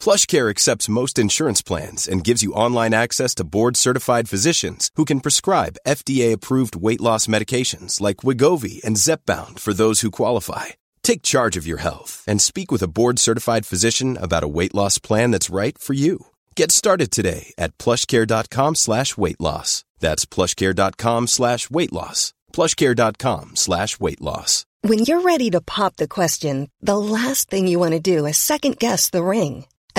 PlushCare accepts most insurance plans and gives you online access to board-certified physicians who can prescribe FDA-approved weight loss medications like Wegovy and Zepbound for those who qualify. Take charge of your health and speak with a board-certified physician about a weight loss plan that's right for you. Get started today at plushcare.com slash weight loss. That's plushcare.com slash weight loss. plushcare.com slash weight loss. When you're ready to pop the question, the last thing you want to do is second guess the ring.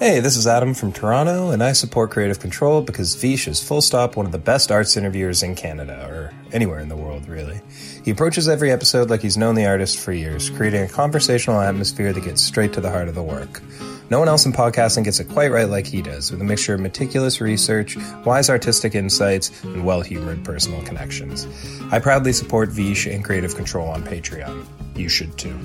Hey, this is Adam from Toronto, and I support Kreative Kontrol because Vish is full stop one of the best arts interviewers in Canada, or anywhere in the world, really. He approaches every episode like he's known the artist for years, creating a conversational atmosphere that gets straight to the heart of the work. No one else in podcasting gets it quite right like he does, with a mixture of meticulous research, wise artistic insights, and well humored personal connections. I proudly support Vish and Kreative Kontrol on Patreon. You should too.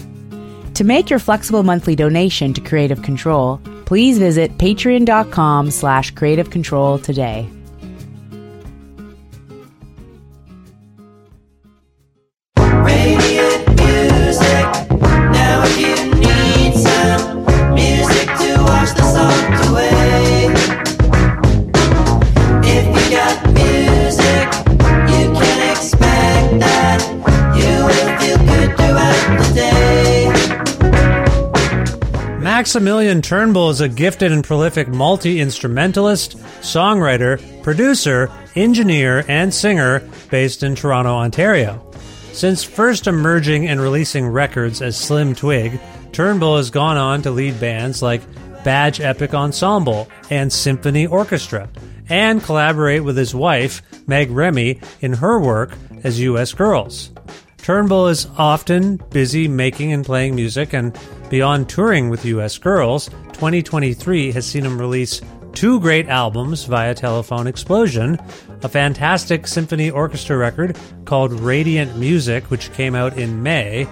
To make your flexible monthly donation to Kreative Kontrol, please visit patreon.com slash creative control today. Maximilian Turnbull is a gifted and prolific multi instrumentalist, songwriter, producer, engineer, and singer based in Toronto, Ontario. Since first emerging and releasing records as Slim Twig, Turnbull has gone on to lead bands like Badge Époque Ensemble and Symphony Orchestra, and collaborate with his wife, Meg Remy, in her work as U.S. Girls. Turnbull is often busy making and playing music, and beyond touring with U.S. Girls, 2023 has seen him release two great albums via Telephone Explosion, a fantastic symphony orchestra record called Radiant Music, which came out in May,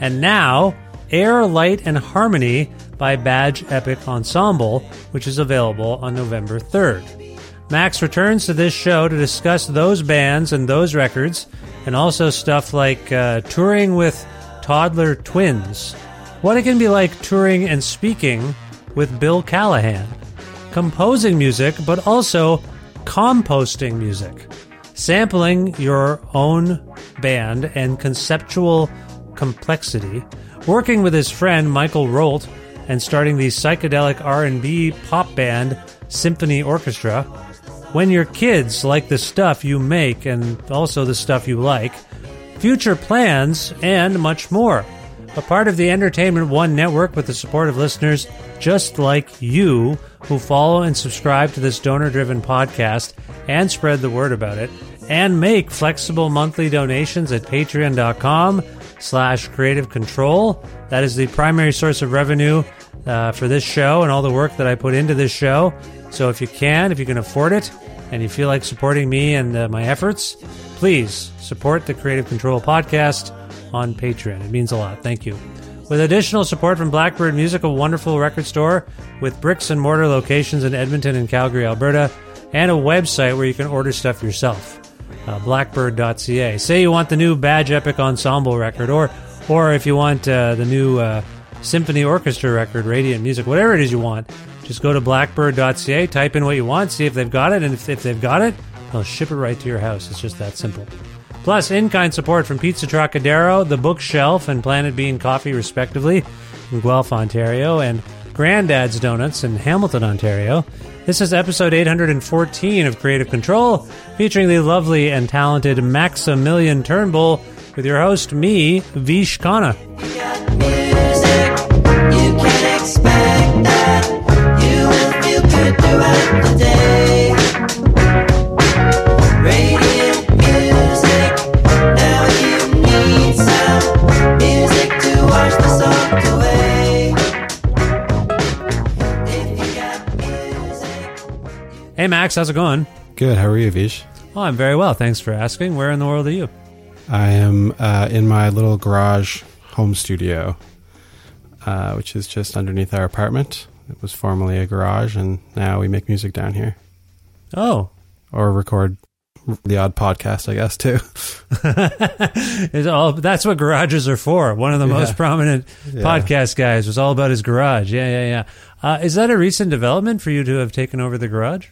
and now Air, Light, and Harmony by Badge Époque Ensemble, which is available on November 3rd. Max returns to this show to discuss those bands and those records, and also stuff like uh, touring with toddler twins, what it can be like touring and speaking with Bill Callahan, composing music, but also composting music, sampling your own band and conceptual complexity, working with his friend Michael Rault, and starting the psychedelic R&B pop band Symphony Orchestra. When your kids like the stuff you make and also the stuff you like, future plans, and much more. A part of the Entertainment One network with the support of listeners just like you who follow and subscribe to this donor driven podcast and spread the word about it and make flexible monthly donations at patreon.com slash creative control. That is the primary source of revenue uh, for this show and all the work that i put into this show. So if you can if you can afford it and you feel like supporting me and uh, my efforts, please support the Kreative Kontrol podcast on Patreon. It means a lot. Thank you. With additional support from Blackbyrd Myoozik, a wonderful record store with bricks and mortar locations in Edmonton and Calgary, Alberta, and a website where you can order stuff yourself. Uh, blackbyrd.ca. Say you want the new Badge Époque Ensemble record, or or if you want uh, the new uh, Symphony Orchestra record, Radiant Music, whatever it is you want, just go to blackbyrd.ca, type in what you want, see if they've got it, and if, if they've got it, they'll ship it right to your house. It's just that simple. Plus, in kind support from Pizza Trokadero, The Bookshelf, and Planet Bean Coffee, respectively, in Guelph, Ontario, and Grandad's Donuts in Hamilton, Ontario. This is episode 814 of Kreative Kontrol, featuring the lovely and talented Maximilian Turnbull, with your host, me, Vish Khanna. Expect that you will feel good throughout the day. Hey, Max, how's it going? Good. How are you, Vish? Oh, I'm very well. Thanks for asking. Where in the world are you? I am uh, in my little garage home studio, uh, which is just underneath our apartment. It was formerly a garage, and now we make music down here Oh, or record the odd podcast, I guess, too. It's all, that's what garages are for. One of the most prominent Yeah. podcast guys was all about his garage. Yeah, yeah, yeah. Uh, is that a recent development for you to have taken over the garage?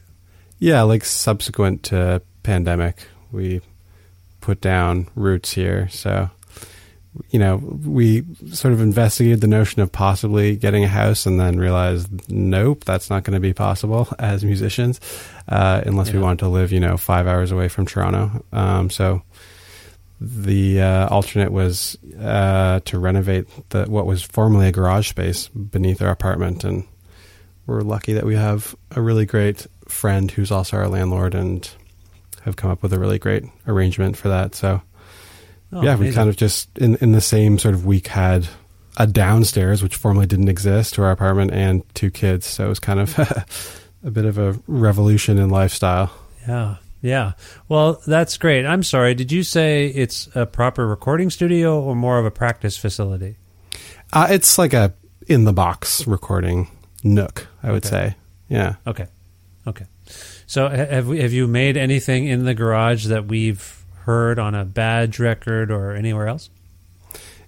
Yeah, like subsequent to pandemic, we put down roots here. So, you know, we sort of investigated the notion of possibly getting a house and then realized, nope, that's not going to be possible as musicians, uh, unless we want to live, you know, five hours away from Toronto. Um, so the uh, alternate was uh, to renovate the what was formerly a garage space beneath our apartment, and we're lucky that we have a really great friend who's also our landlord and have come up with a really great arrangement for that. So Oh, yeah, we kind of just in in the same sort of week had a downstairs which formerly didn't exist to our apartment and two kids. So it was kind of a bit of a revolution in lifestyle. Yeah, yeah. Well, that's great. I'm sorry. Did you say it's a proper recording studio or more of a practice facility? Uh, it's like a in the box recording nook, I would Okay. say. Yeah. Okay, okay. So have we, have you made anything in the garage that we've heard on a badge record or anywhere else?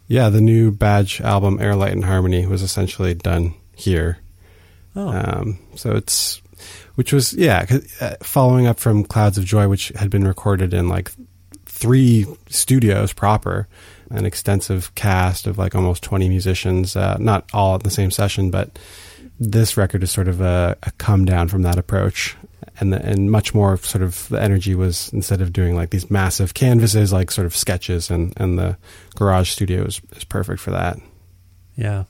Yeah, the new Badge album, Air, Light, and Harmony, was essentially done here. Oh, Um, so it's, which was, yeah, uh, following up from Clouds of Joy, which had been recorded in like three studios proper, an extensive cast of like almost 20 musicians, uh, not all at the same session, but this record is sort of a, a come down from that approach. And, the, and much more sort of the energy was instead of doing like these massive canvases, like sort of sketches, and, and the garage studio is, is perfect for that. Yeah.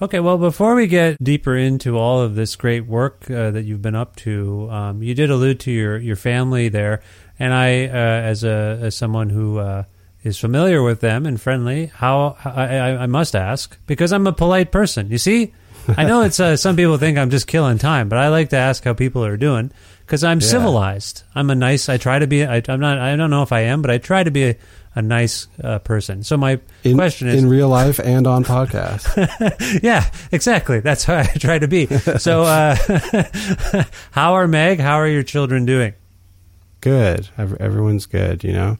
Okay, well, before we get deeper into all of this great work uh, that you've been up to, um, you did allude to your, your family there, and I, uh, as a as someone who uh, is familiar with them and friendly, how I, I, I must ask because I'm a polite person. You see, I know it's uh, some people think I'm just killing time, but I like to ask how people are doing because I'm Yeah. civilized. I'm a nice. I try to be. I, I'm not. I don't know if I am, but I try to be a, a nice uh, person. So my In, question is, in real life and on podcast. yeah, exactly. That's how I try to be. So, uh, how are Meg? How are your children doing? good. Everyone's good, you know.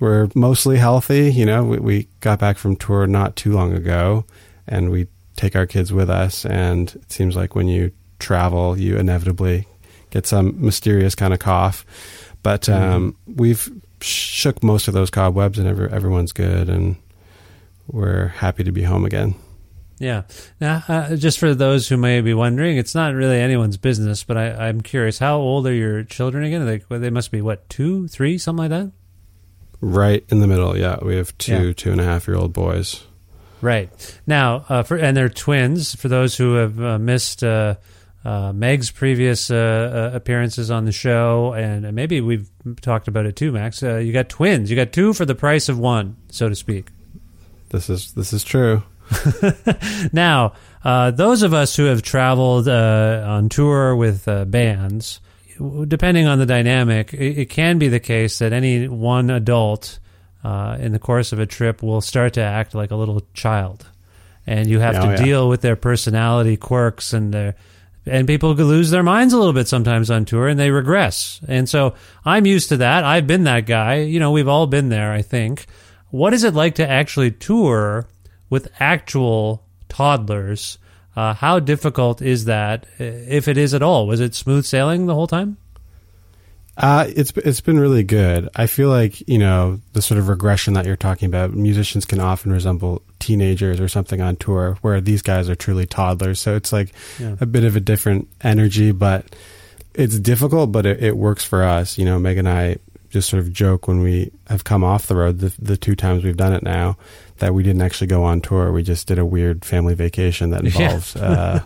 We're mostly healthy, you know. We, we got back from tour not too long ago, and we take our kids with us. And it seems like when you travel, you inevitably get some mysterious kind of cough. But um, we've shook most of those cobwebs, and every, everyone's good, and we're happy to be home again. Yeah. Now, uh, just for those who may be wondering, it's not really anyone's business, but I, I'm curious. How old are your children again? They, they must be what two, three, something like that. Right in the middle, yeah. We have two Yeah. two and a half year old boys. Right now, uh, for and they're twins. For those who have uh, missed uh, uh, Meg's previous uh, uh, appearances on the show, and maybe we've talked about it too, Max. Uh, you got twins. You got two for the price of one, so to speak. This is this is true. Now, uh, those of us who have traveled uh, on tour with uh, bands, depending on the dynamic, it, it can be the case that any one adult uh, in the course of a trip will start to act like a little child, and you have Oh, to yeah. deal with their personality quirks and their. And people could lose their minds a little bit sometimes on tour, and they regress. And so I'm used to that. I've been that guy. You know, we've all been there. I think. What is it like to actually tour with actual toddlers? Uh, how difficult is that, uh, if it is at all? Was it smooth sailing the whole time? Uh, it's it's been really good. I feel like you know the sort of regression that you're talking about. Musicians can often resemble teenagers or something on tour, where these guys are truly toddlers. So it's like Yeah. a bit of a different energy, but it's difficult. But it, it works for us. You know, Meg and I just sort of joke when we have come off the road the, the two times we've done it now that we didn't actually go on tour. We just did a weird family vacation that Yeah. involves uh,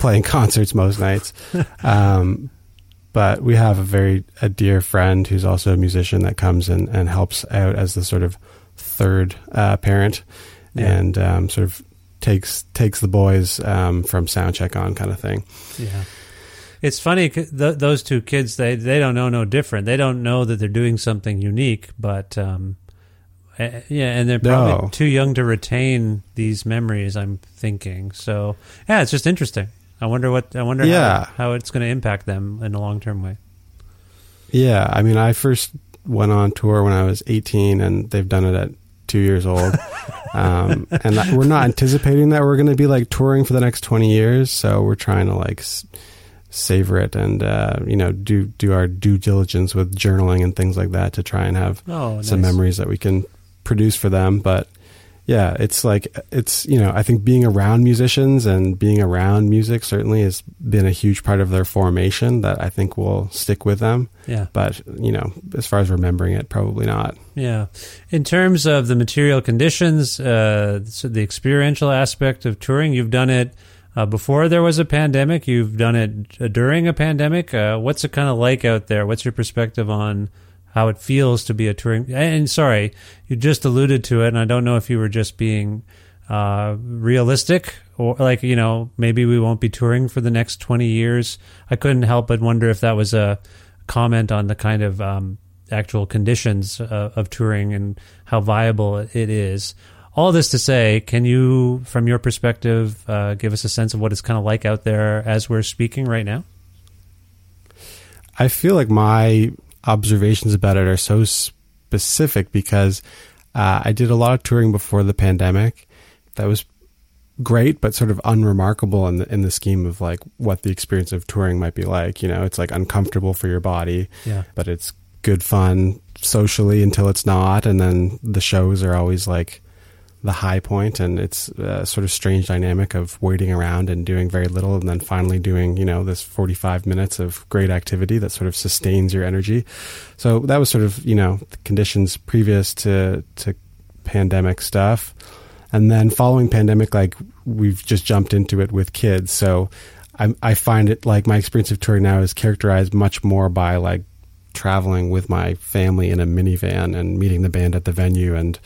playing concerts most nights. Um, but we have a very a dear friend who's also a musician that comes in and helps out as the sort of third uh, parent Yeah. and um, sort of takes takes the boys um, from soundcheck on kind of thing. Yeah. It's funny Th- those two kids, they they don't know no different. They don't know that they're doing something unique, but um, yeah, and they're probably No. too young to retain these memories. I'm thinking. So yeah, it's just interesting. I wonder what I wonder Yeah. how, how it's going to impact them in a long term way. Yeah, I mean, I first went on tour when I was 18, and they've done it at two years old. um, and we're not anticipating that we're going to be like touring for the next 20 years, so we're trying to like s- savor it and uh, you know do do our due diligence with journaling and things like that to try and have Oh, some memories that we can produce for them. But yeah, it's like it's you know I think being around musicians and being around music certainly has been a huge part of their formation that I think will stick with them. Yeah. But you know, as far as remembering it, probably not. Yeah. In terms of the material conditions, uh, so the experiential aspect of touring, you've done it uh, before there was a pandemic. You've done it uh, during a pandemic. Uh, what's it kind of like out there? What's your perspective on how it feels to be a touring? And sorry, you just alluded to it, and I don't know if you were just being uh, realistic or like you know maybe we won't be touring for the next 20 years. I couldn't help but wonder if that was a comment on the kind of um, actual conditions uh, of touring and how viable it is. All this to say can you from your perspective uh, give us a sense of what it's kind of like out there as we're speaking right now? I feel like my observations about it are so specific because uh, I did a lot of touring before the pandemic. That was great, but sort of unremarkable in the in the scheme of like what the experience of touring might be like. You know, it's like uncomfortable for your body, Yeah. but it's good fun socially until it's not, and then the shows are always like the high point and it's a sort of strange dynamic of waiting around and doing very little and then finally doing you know this 45 minutes of great activity that sort of sustains your energy. So that was sort of you know conditions previous to to pandemic stuff. And then following pandemic like we've just jumped into it with kids. So I, I find it like my experience of touring now is characterized much more by like traveling with my family in a minivan and meeting the band at the venue and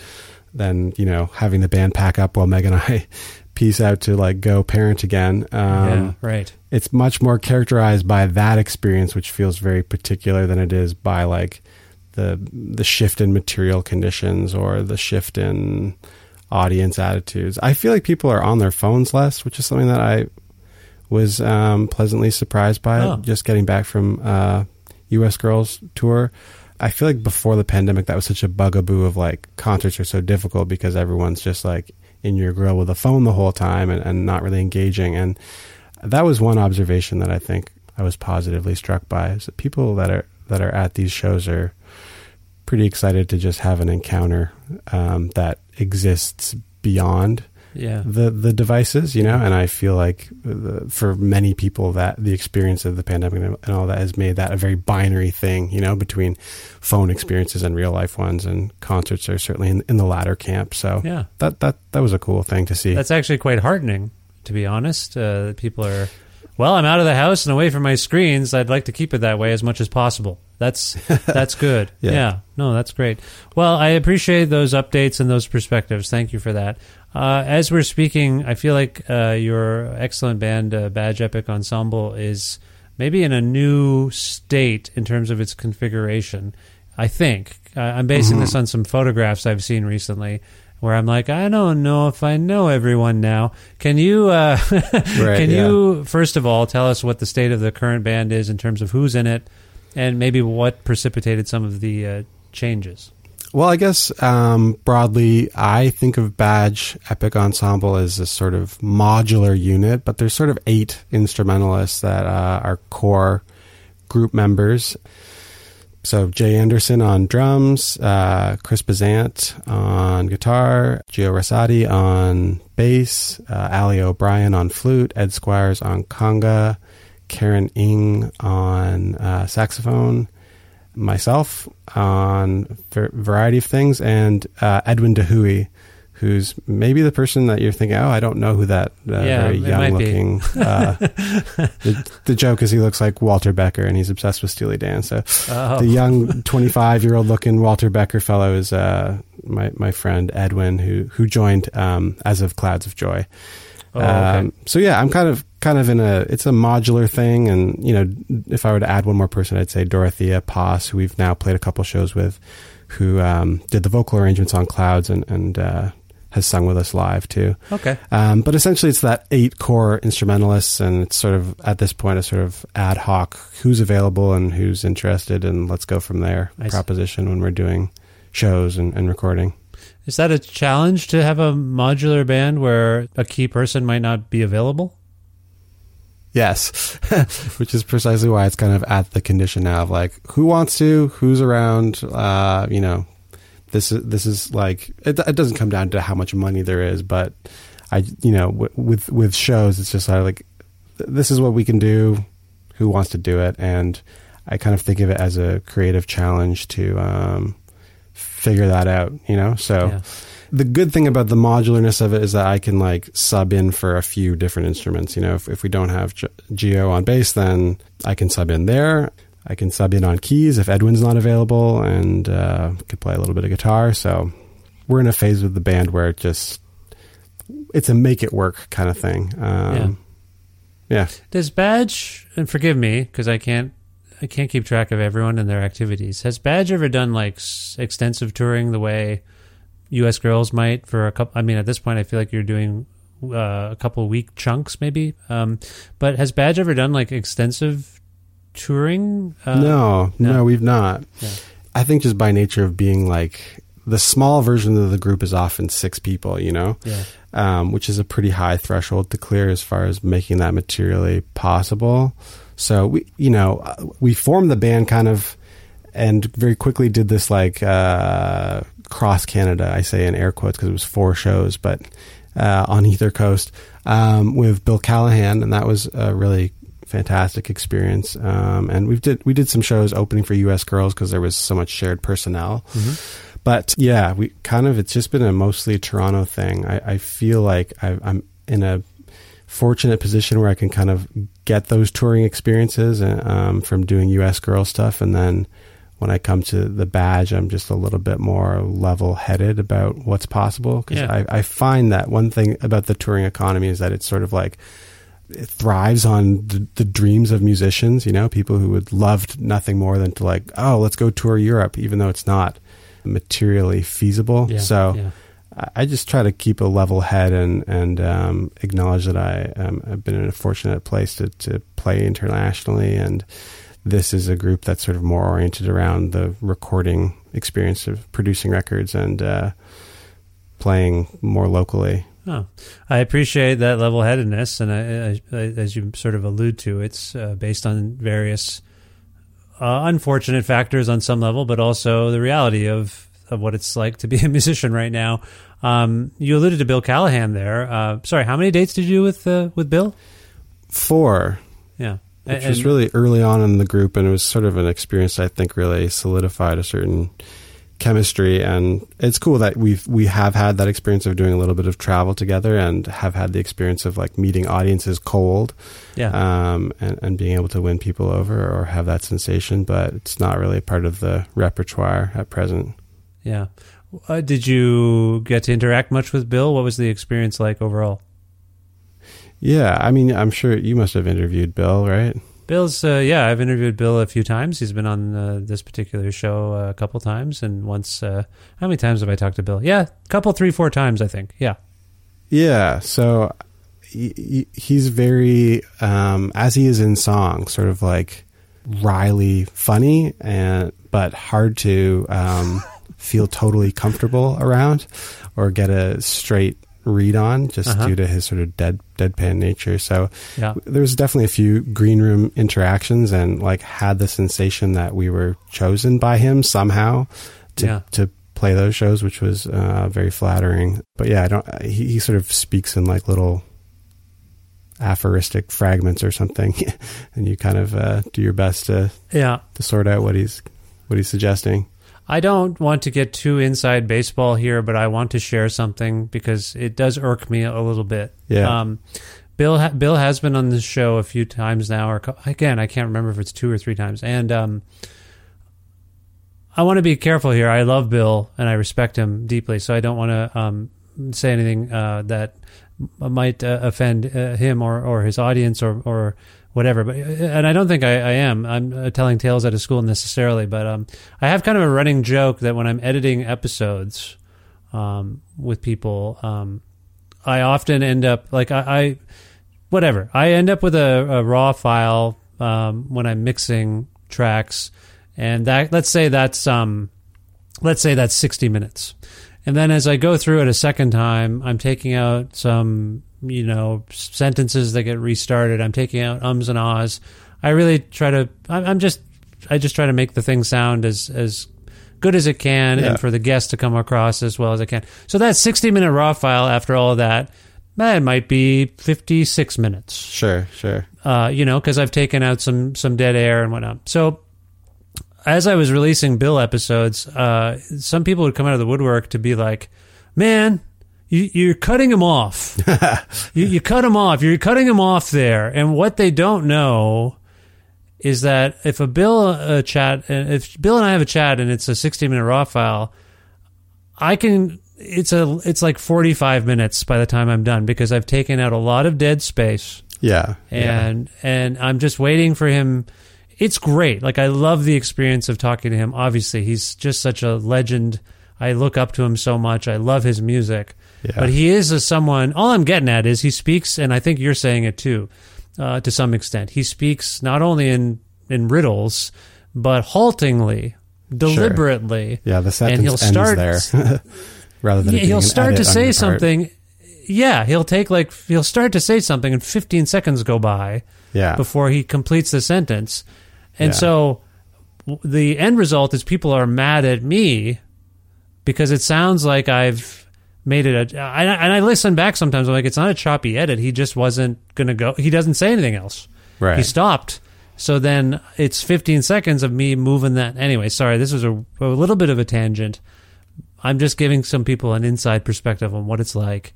then you know having the band pack up while Meg and I peace out to like go parent again. Um, yeah right It's much more characterized by that experience, which feels very particular than it is by like the the shift in material conditions or the shift in audience attitudes. I feel like people are on their phones less, which is something that I was um, pleasantly surprised by. Oh. Just getting back from uh, U.S. Girls tour. I feel like before the pandemic, that was such a bugaboo of like concerts are so difficult because everyone's just like in your grill with a phone the whole time and, and not really engaging. And that was one observation that I think I was positively struck by is that people that are that are at these shows are pretty excited to just have an encounter um, that exists beyond yeah the the devices, you know. And I feel like the, for many people that the experience of the pandemic and all that has made that a very binary thing, you know, between phone experiences and real life ones. And concerts are certainly in, in the latter camp. So Yeah. that that that was a cool thing to see. That's actually quite heartening, to be honest. Uh, that people are, well, I'm out of the house and away from my screens. I'd like to keep it that way as much as possible. That's that's good. Yeah. yeah. no, that's great. Well, I appreciate those updates and those perspectives. Thank you for that. Uh, as we're speaking, I feel like uh, your excellent band, uh, Badge Époque Ensemble, is maybe in a new state in terms of its configuration. I think I'm basing Mm-hmm. this on some photographs I've seen recently. Where I'm like, I don't know if I know everyone now. Can you, uh, can yeah. you first of all tell us what the state of the current band is in terms of who's in it, and maybe what precipitated some of the uh, changes? Well, I guess um, broadly, I think of Badge Époque Ensemble as a sort of modular unit, but there's sort of eight instrumentalists that uh, are core group members. So Jay Anderson on drums, uh, Chris Bazant on guitar, Gio Rosati on bass, uh, Ali O'Brien on flute, Ed Squires on conga, Karen Ng on uh, saxophone, myself on a variety of things, and uh, Edwin DeHuey, who's maybe the person that you're thinking, oh, I don't know who that uh, Yeah, very young looking. Uh, the, the joke is he looks like Walter Becker, and he's obsessed with Steely Dan. So Oh. the young 25 year old looking Walter Becker fellow is uh, my my friend Edwin, who who joined um, as of Clouds of Joy. Oh, okay. Um, so yeah, I'm kind of kind of in a it's a modular thing, and you know, if I were to add one more person, I'd say Dorothea Paas, who we've now played a couple shows with, who um, did the vocal arrangements on Clouds and and uh, has sung with us live too. Okay. Um, but essentially, it's that eight core instrumentalists, and it's sort of at this point a sort of ad hoc who's available and who's interested, and let's go from there. I see. proposition when we're doing shows and, and recording. Is that a challenge to have a modular band where a key person might not be available? Yes, which is precisely why it's kind of at the condition now of like who wants to, who's around. Uh, you know, this is this is like it, it doesn't come down to how much money there is, but I you know w- with with shows it's just like this is what we can do. Who wants to do it? And I kind of think of it as a creative challenge to um, figure that out. You know, so Yeah. the good thing about the modularness of it is that I can like sub in for a few different instruments. You know, if, if we don't have G- Gio on bass, then I can sub in there. I can sub in on keys if Edwin's not available, and uh, could play a little bit of guitar. So we're in a phase with the band where it just it's a make it work kind of thing. Um, yeah. Does Badge and forgive me because I can't I can't keep track of everyone and their activities. Has Badge ever done like s- extensive touring the way U.S. Girls might for a couple? I mean, at this point, I feel like you're doing uh, a couple week chunks, maybe. Um, but has Badge ever done like extensive touring? Uh, no, no, no. we've not. Yeah. I think just by nature of being like the small version of the group is often six people, you know, Yeah. um, which is a pretty high threshold to clear as far as making that materially possible. So we, you know, uh, we formed the band kind of, and very quickly did this like uh, cross Canada. I say in air quotes because it was four shows, but uh, on either coast um, with Bill Callahan, and that was a really fantastic experience. Um, and we did we did some shows opening for U.S. Girls because there was so much shared personnel. But yeah, we kind of it's just been a mostly Toronto thing. I, I feel like I, I'm in a fortunate position where I can kind of get those touring experiences uh, um, from doing U.S. girl stuff, and then when I come to the badge, I'm just a little bit more level-headed about what's possible. Because Yeah. I, I find that one thing about the touring economy is that it's sort of like it thrives on the, the dreams of musicians. You know, people who would love nothing more than to like, oh, let's go tour Europe, even though it's not materially feasible. Yeah, so. yeah. I- just try to keep a level head and and um, acknowledge that I um, have been in a fortunate place to to play internationally, and this is a group that's sort of more oriented around the recording experience of producing records and uh, playing more locally. Oh, I appreciate that level headedness, and I, I, I, as you sort of allude to, it's uh, based on various uh, unfortunate factors on some level, but also the reality of of what it's like to be a musician right now. Um, you alluded to Bill Callahan there. Uh, sorry, how many dates did you do with uh, with Bill? Four, Yeah, which And- was really early on in the group, and it was sort of an experience I think really solidified a certain chemistry. And it's cool that we've we have had that experience of doing a little bit of travel together, and have had the experience of like meeting audiences cold, yeah. um, and, and being able to win people over or have that sensation. But it's not really a part of the repertoire at present. Yeah. Uh, did you get to interact much with Bill? What was the experience like overall? Yeah, I mean, I'm sure you must have interviewed Bill, right? Bill's, uh, yeah, I've interviewed Bill a few times. He's been on uh, this particular show uh, a couple times, and once. Uh, how many times have I talked to Bill? Yeah, a couple, three, four times, I think. Yeah, Yeah, so he, he- he's very, um, as he is in song, sort of like wryly funny, and but hard to um, feel totally comfortable around or get a straight read on, just Uh-huh. due to his sort of dead deadpan nature. So yeah, there was definitely a few green room interactions, and like had the sensation that we were chosen by him somehow to Yeah. to play those shows, which was uh, very flattering. But yeah, I don't. He, he sort of speaks in like little aphoristic fragments or something, and you kind of uh, do your best to yeah. to sort out what he's what he's suggesting. I don't want to get too inside baseball here, but I want to share something because it does irk me a little bit. Yeah. Um, Bill ha- Bill has been on this show a few times now, or co- again, I can't remember if it's two or three times. And um, I want to be careful here. I love Bill and I respect him deeply, so I don't want to um, say anything uh, that might uh, offend uh, him or, or his audience or, or whatever. But and I don't think I, I am. I'm uh, telling tales out of school necessarily, but um, I have kind of a running joke that when I'm editing episodes um, with people, um, I often end up like I, I whatever I end up with a, a raw file um, when I'm mixing tracks, and that let's say that's um, let's say that's 60 minutes. And then as I go through it a second time, I'm taking out some, you know, sentences that get restarted. I'm taking out ums and ahs. I really try to, I'm I'm just, I just try to make the thing sound as, as good as it can Yeah. and for the guest to come across as well as I can. So that 60 minute raw file after all of that, that might be 56 minutes Sure, sure. uh, you know, because I've taken out some some dead air and whatnot. So as I was releasing Bill episodes, uh, some people would come out of the woodwork to be like, "Man, you, you're cutting him off. you, you cut him off. You're cutting him off there." And what they don't know is that if a Bill uh, chat, if Bill and I have a chat and it's a 60 minute raw file, I can. It's a. It's like 45 minutes by the time I'm done because I've taken out a lot of dead space Yeah, yeah. and and I'm just waiting for him. It's great. Like I love the experience of talking to him. Obviously, he's just such a legend. I look up to him so much. I love his music. Yeah. But he is a someone. All I'm getting at is he speaks, and I think you're saying it too, uh, to some extent. He speaks not only in in riddles, but haltingly, deliberately. Yeah, the sentence and he'll start ends there rather than yeah, he'll start to say something. Yeah, he'll take like he'll start to say something, and 15 seconds go by Yeah, before he completes the sentence. And Yeah. so the end result is people are mad at me because it sounds like I've made it a. I, and I listen back sometimes. I'm like, it's not a choppy edit. He just wasn't going to go. He doesn't say anything else. Right. He stopped. So then it's 15 seconds of me moving that. Anyway, sorry, this was a, a little bit of a tangent. I'm just giving some people an inside perspective on what it's like,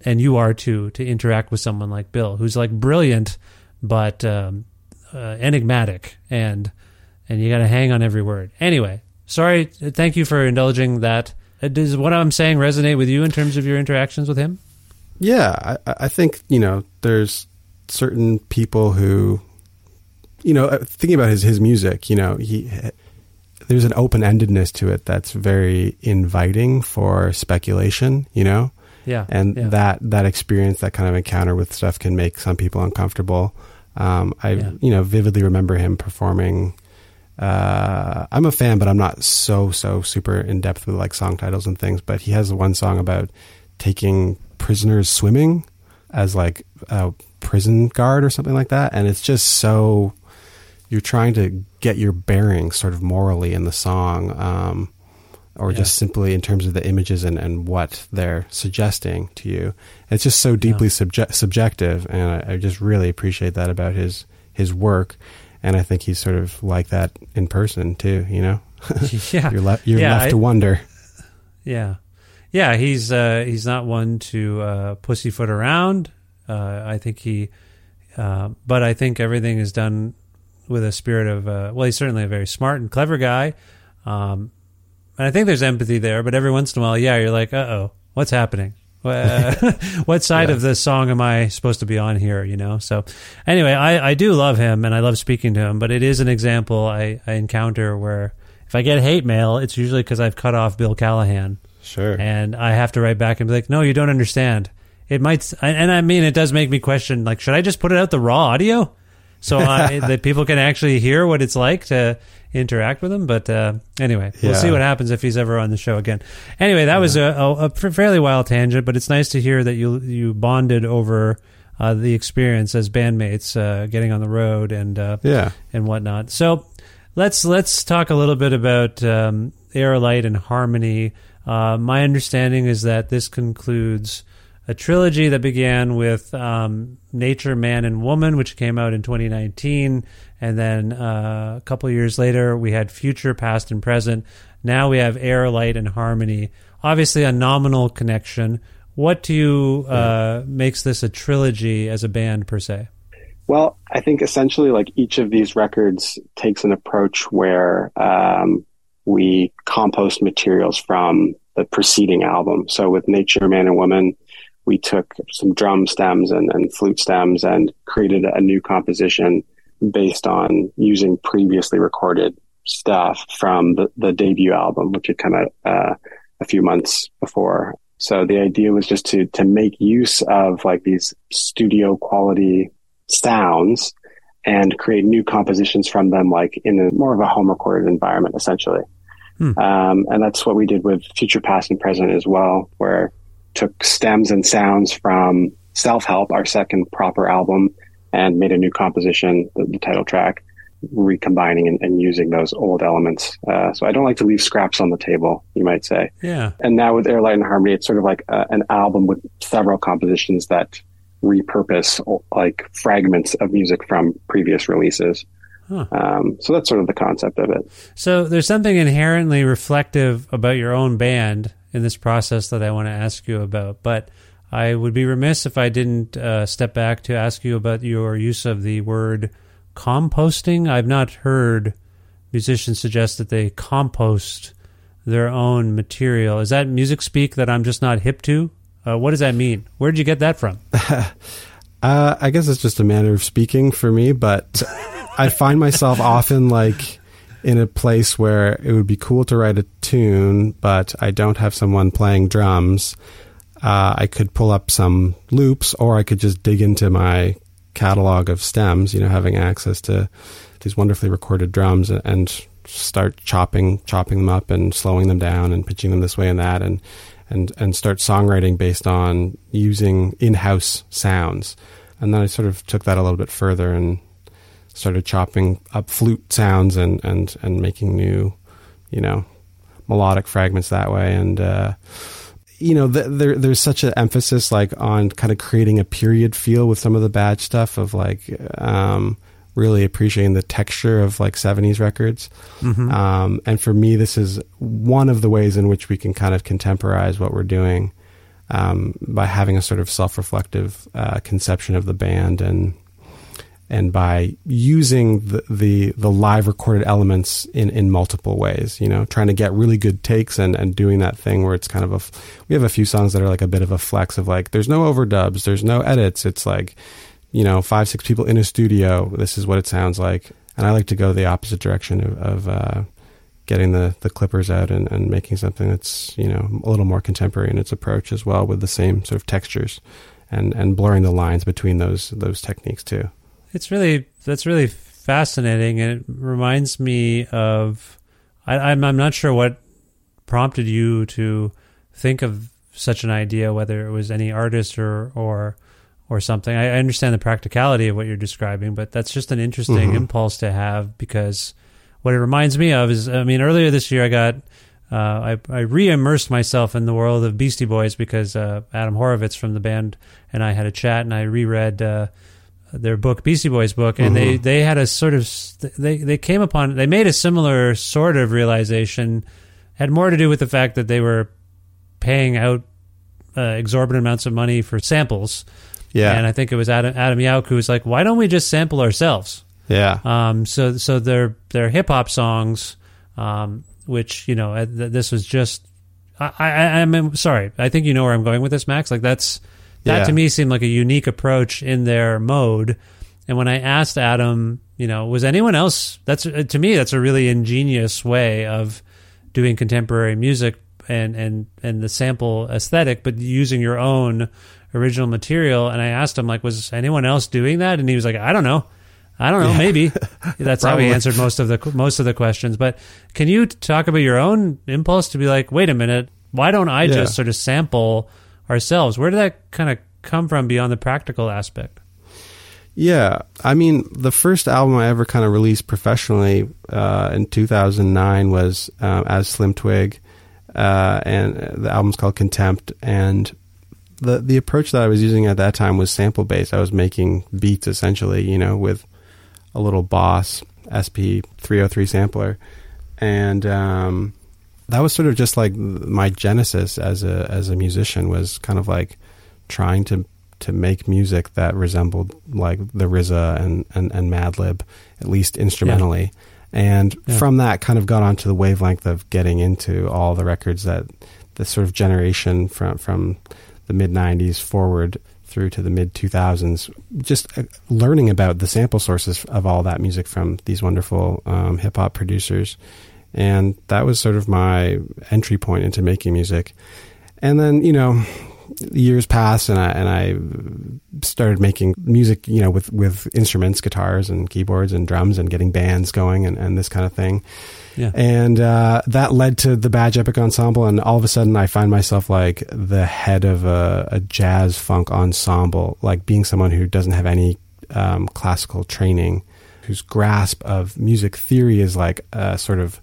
and you are too, to interact with someone like Bill, who's like brilliant, but um, uh, enigmatic, and and you got to hang on every word. Anyway, sorry. Thank you for indulging that. Uh, Does what I'm saying resonate with you in terms of your interactions with him? Yeah, I, I think you know there's certain people who, you know, uh, thinking about his his music. You know, he there's an open endedness to it that's very inviting for speculation. You know, Yeah, and yeah. that that experience, that kind of encounter with stuff, can make some people uncomfortable. Um, I Yeah. you know vividly remember him performing. Uh, I'm a fan, but I'm not so so super in depth with like song titles and things. But he has one song about taking prisoners swimming as like a prison guard or something like that, and it's just so you're trying to get your bearings sort of morally in the song. Um, or Yeah. just simply in terms of the images and, and what they're suggesting to you. It's just so deeply subje- subjective, and I, I just really appreciate that about his his work. And I think he's sort of like that in person too. You know, yeah, you're left you're Yeah, left I- to wonder. Yeah, yeah. He's uh, he's not one to uh, pussyfoot around. Uh, I think he, uh, but I think everything is done with a spirit of. Uh, well, he's certainly a very smart and clever guy, um, and I think there's empathy there. But every once in a while, yeah, you're like, uh oh, what's happening? What side of the song am I supposed to be on here? You know. So anyway, I I do love him and I love speaking to him, but it is an example I I encounter where if I get hate mail, it's usually because I've cut off Bill Callahan. Sure. and I have to write back and be like, "No, you don't understand." It might, and I mean, it does make me question. Like, should I just put it out the raw audio so I, that people can actually hear what it's like to interact with him? But uh, anyway, we'll Yeah. see what happens if he's ever on the show again. Anyway, that was a, a, a fairly wild tangent, but it's nice to hear that you you bonded over. Uh, the experience as bandmates, uh, getting on the road and uh, Yeah. and whatnot. So let's let's talk a little bit about um, Air, Light and Harmony. Uh, my understanding is that this concludes a trilogy that began with um, Nature, Man, and Woman, which came out in 2019, and then uh, a couple years later we had Future, Past, and Present. Now we have Air, Light, and Harmony. Obviously, a nominal connection. What to you uh, makes this a trilogy as a band per se? Well, I think essentially, like each of these records takes an approach where um, we compost materials from the preceding album. So with Nature, Man, and Woman, we took some drum stems and, and flute stems and created a new composition based on using previously recorded stuff from the, the debut album, which had come out uh, a few months before. So the idea was just to to make use of like these studio quality sounds and create new compositions from them, like in a more of a home recorded environment, essentially. Um, and that's what we did with Future Past and Present as well, where took stems and sounds from Self Help, our second proper album, and made a new composition, the, the title track, recombining and, and using those old elements. Uh, so I don't like to leave scraps on the table, you might say. Yeah. And now with Air, Light and Harmony, it's sort of like uh an album with several compositions that repurpose like fragments of music from previous releases. Um, so that's sort of the concept of it. So there's something inherently reflective about your own band in this process that I want to ask you about, but I would be remiss if I didn't uh, step back to ask you about your use of the word composting. I've not heard musicians suggest that they compost their own material. Is that music speak that I'm just not hip to? Uh, what does that mean? Where did you get that from? Uh, I guess it's just a manner of speaking for me, but I find myself often like in a place where it would be cool to write a tune, but I don't have someone playing drums. Uh, I could pull up some loops, or I could just dig into my catalog of stems. You know, having access to these wonderfully recorded drums and start chopping chopping them up and slowing them down and pitching them this way and that and and and start songwriting based on using in-house sounds. And then I sort of took that a little bit further and started chopping up flute sounds and and and making new, you know, melodic fragments that way. And uh, you know, th- there there's such an emphasis like on kind of creating a period feel with some of the bad stuff of like. Um, really appreciating the texture of like 70s records. Um, and for me, this is one of the ways in which we can kind of contemporize what we're doing um, by having a sort of self-reflective uh, conception of the band and and by using the, the the live recorded elements in in multiple ways you know trying to get really good takes and and doing that thing where it's kind of a we have a few songs that are like a bit of a flex of like there's no overdubs there's no edits. It's like you know five six people in a studio this is what it sounds like. And i like to go the opposite direction of, of uh getting the the clippers out and, and making something that's you know a little more contemporary in its approach as well with the same sort of textures and and blurring the lines between those those techniques too It's really that's really fascinating, and it reminds me of. I, I'm I'm not sure what prompted you to think of such an idea, whether it was any artist or or or something. I, I understand the practicality of what you're describing, but that's just an interesting impulse to have because what it reminds me of is, I mean, earlier this year I got. Uh, I, I re-immersed myself in the world of Beastie Boys because uh, Adam Horovitz from the band and I had a chat, and I reread uh, their book Beastie Boys book and they they had a sort of they they came upon they made a similar sort of realization. Had more to do with the fact that they were paying out uh, exorbitant amounts of money for samples. Yeah. And I think it was Adam Adam Yauch who was like why don't we just sample ourselves? Yeah. Um, so so their their hip hop songs, um, which you know uh, this was just I, I, I'm sorry. I think you know where I'm going with this, Max. Like that's that Yeah. to me seemed like a unique approach in their mode. And when I asked Adam, you know, was anyone else? That's uh, to me that's a really ingenious way of doing contemporary music and and and the sample aesthetic, but using your own original material. And I asked him like, was anyone else doing that? And he was like, I don't know. I don't know. Maybe that's how he answered most of the most of the questions. But can you talk about your own impulse to be like, wait a minute, why don't I Yeah. just sort of sample ourselves? Where did that kind of come from beyond the practical aspect? Yeah, I mean, the first album I ever kind of released professionally uh, in 2009 was um, as Slim Twig, uh, and the album's called Contempt. And the the approach that I was using at that time was sample based. I was making beats essentially, you know, with a little Boss SP 303 sampler, and um, that was sort of just like my genesis as a as a musician was kind of like trying to to make music that resembled like the RZA and and, and Madlib, at least instrumentally. And Yeah. from that, kind of got onto the wavelength of getting into all the records that the sort of generation from from the mid '90s forward through to the mid 2000s, just uh, learning about the sample sources of all that music from these wonderful um, hip hop producers, and that was sort of my entry point into making music. And then you know, years passed, and I and I started making music, you know, with with instruments, guitars and keyboards and drums, and getting bands going and, and this kind of thing. Yeah. And uh, that led to the Badge Époque Ensemble, and all of a sudden I find myself like the head of a, a jazz funk ensemble, like being someone who doesn't have any um, classical training, whose grasp of music theory is like a sort of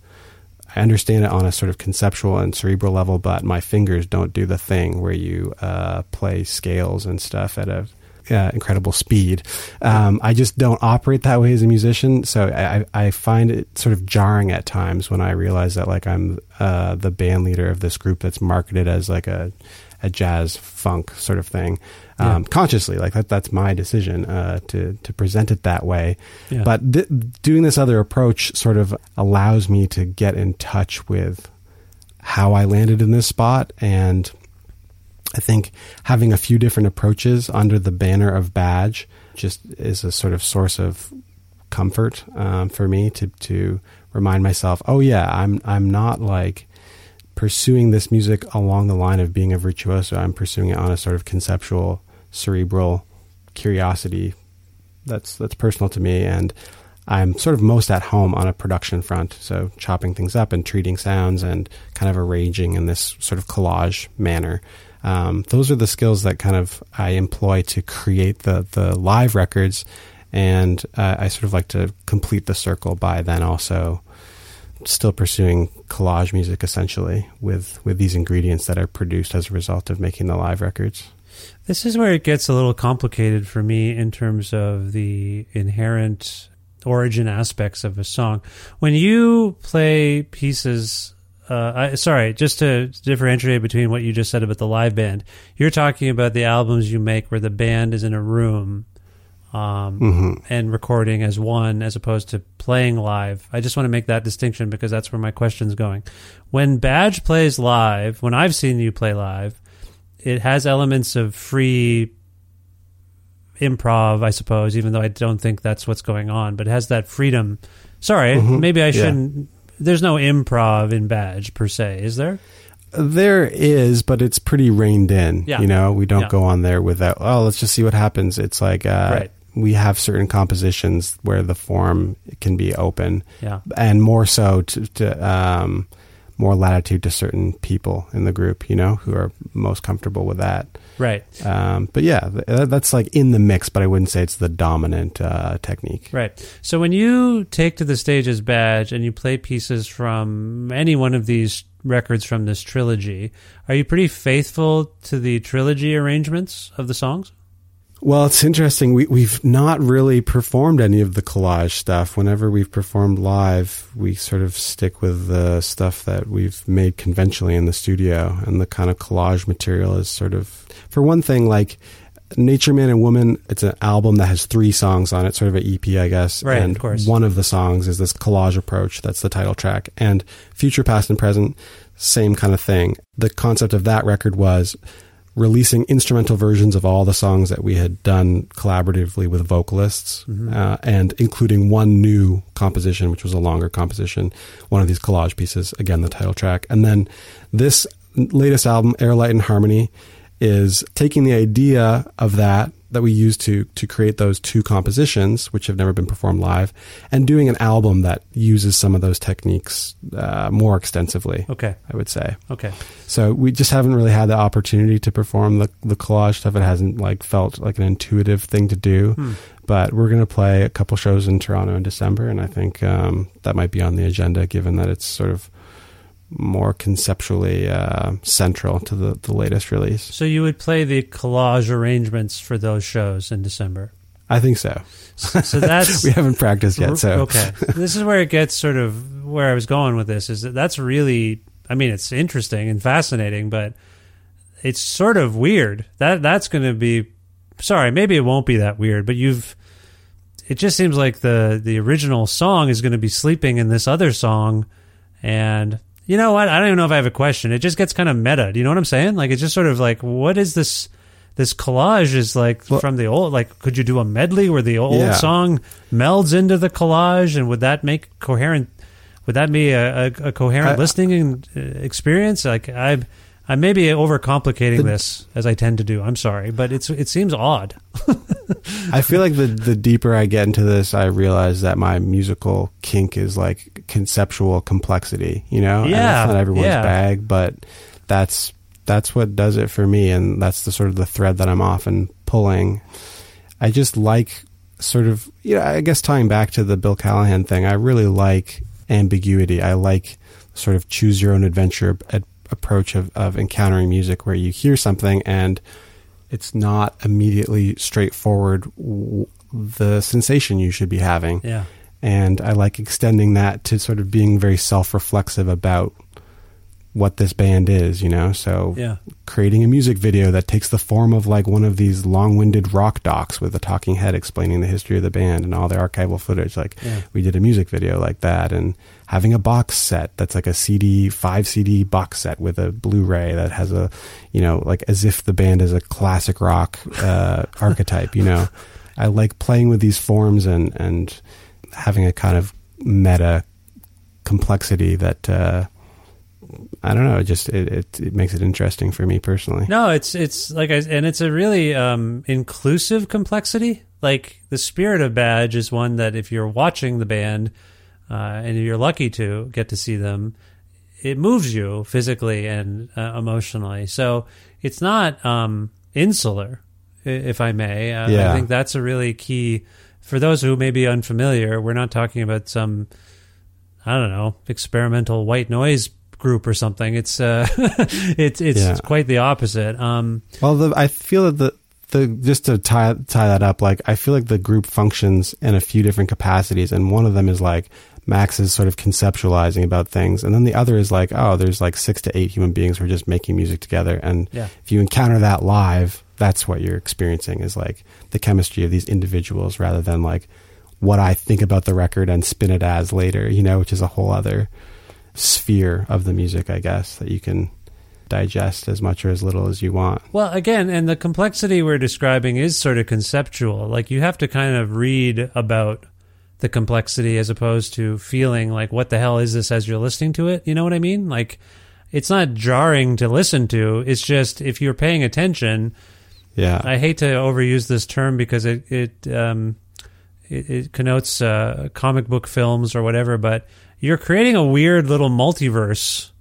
I understand it on a sort of conceptual and cerebral level, but my fingers don't do the thing where you uh, play scales and stuff at a uh, incredible speed. Um, I just don't operate that way as a musician, so I, I find it sort of jarring at times when I realize that like I'm uh, the band leader of this group that's marketed as like a a jazz funk sort of thing, um, consciously. Like that, that's my decision uh, to to present it that way. Yeah. But th- doing this other approach sort of allows me to get in touch with how I landed in this spot and I think having a few different approaches under the banner of badge just is a sort of source of comfort um, for me to to remind myself, oh yeah, I'm I'm not like pursuing this music along the line of being a virtuoso. I'm pursuing it on a sort of conceptual, cerebral curiosity that's that's personal to me and I'm sort of most at home on a production front, so chopping things up and treating sounds and kind of arranging in this sort of collage manner. Um, those are the skills that kind of I employ to create the the live records, and uh, I sort of like to complete the circle by then also still pursuing collage music essentially with with these ingredients that are produced as a result of making the live records. This is where it gets a little complicated for me in terms of the inherent origin aspects of a song. When you play pieces, uh, I, sorry, just to differentiate between what you just said about the live band, you're talking about the albums you make where the band is in a room um, and recording as one as opposed to playing live. I just want to make that distinction because that's where my question's going. When Badge plays live, when I've seen you play live, it has elements of free improv, I suppose, even though I don't think that's what's going on, but it has that freedom. Sorry, maybe I shouldn't. There's no improv in Badge per se, is there? There is, but it's pretty reined in. Yeah. You know, we don't Yeah. go on there without, oh, let's just see what happens. It's like, uh, Right. We have certain compositions where the form can be open Yeah. and more so to, to um, more latitude to certain people in the group, you know, who are most comfortable with that. Right. Um, but yeah, th- that's like in the mix, but I wouldn't say it's the dominant uh, technique. Right. So when you take to the stage as Badge and you play pieces from any one of these records from this trilogy, are you pretty faithful to the trilogy arrangements of the songs? Well, it's interesting. We, we've not really performed any of the collage stuff. Whenever we've performed live, we sort of stick with the stuff that we've made conventionally in the studio. And the kind of collage material is sort of, for one thing, like Nature Man and Woman, it's an album that has three songs on it, sort of an EP, I guess. Right, and of course. one of the songs is this collage approach. That's the title track. And Future, Past, and Present, same kind of thing. The concept of that record was releasing instrumental versions of all the songs that we had done collaboratively with vocalists, uh, and including one new composition, which was a longer composition, one of these collage pieces, again, the title track. And then this latest album, Air, Light, and Harmony, is taking the idea of that that we used to to create those two compositions, which have never been performed live, and doing an album that uses some of those techniques uh, more extensively. Okay. I would say. Okay. So we just haven't really had the opportunity to perform the the collage stuff. It hasn't like felt like an intuitive thing to do. Hmm. But we're going to play a couple shows in Toronto in December, and I think um, that might be on the agenda, given that it's sort of more conceptually uh, central to the, the latest release. So you would play the collage arrangements for those shows in December. I think so. So that's we haven't practiced yet, so okay. This is where it gets sort of where I was going with this. Is that that's really, I mean, it's interesting and fascinating, but it's sort of weird. That that's going to be. Sorry, maybe it won't be that weird, but you've. It just seems like the the original song is going to be sleeping in this other song, and you know what? I don't even know if I have a question. It just gets kind of meta. Do you know what I'm saying? Like it's just sort of like, what is this? This collage is like Well- from the old. Like, could you do a medley where the old Yeah. song melds into the collage, and would that make coherent? Would that be a, a, a coherent I- listening uh, experience? Like, I, I may be overcomplicating this as I tend to do. I'm sorry, but it's it seems odd. I feel like the the deeper I get into this, I realize that my musical kink is like conceptual complexity. You know, And Yeah, that's not everyone's yeah. bag, but that's that's what does it for me, and that's the sort of the thread that I'm often pulling. I just like sort of, you know, I guess tying back to the Bill Callahan thing, I really like ambiguity. I like sort of choose your own adventure approach of, of encountering music where you hear something and it's not immediately straightforward w- the sensation you should be having. Yeah. And I like extending that to sort of being very self reflexive about what this band is, you know? So Yeah. creating a music video that takes the form of like one of these long winded rock docs with a talking head explaining the history of the band and all the archival footage. Like Yeah. we did a music video like that and having a box set that's like a CD, five CD box set with a Blu-ray that has a, you know, like as if the band is a classic rock, uh, archetype, you know, I like playing with these forms and, and having a kind of meta complexity that, uh, I don't know. It just it, it it makes it interesting for me personally. No, it's it's like I and it's a really um, inclusive complexity. Like the spirit of Badge is one that if you're watching the band uh, and you're lucky to get to see them, it moves you physically and uh, emotionally. So it's not um, insular, if I may. Uh, I think that's a really key for those who may be unfamiliar. We're not talking about some I don't know, experimental white noise group or something. It's uh, it's it's Yeah. quite the opposite. Um, Well, the, I feel that the the just to tie tie that up, like I feel like the group functions in a few different capacities, and one of them is like Max is sort of conceptualizing about things, and then the other is like, oh, there's like six to eight human beings who are just making music together, and Yeah. if you encounter that live, that's what you're experiencing is like the chemistry of these individuals rather than like what I think about the record and spin it as later, you know, which is a whole other sphere of the music, I guess, that you can digest as much or as little as you want. well, again, and the complexity we're describing is sort of conceptual. Like you have to kind of read about the complexity as opposed to feeling like what the hell is this as you're listening to it. You know what I mean? Like it's not jarring to listen to. It's just if you're paying attention, Yeah. I hate to overuse this term because it it um, it, it connotes uh, comic book films or whatever, but you're creating a weird little multiverse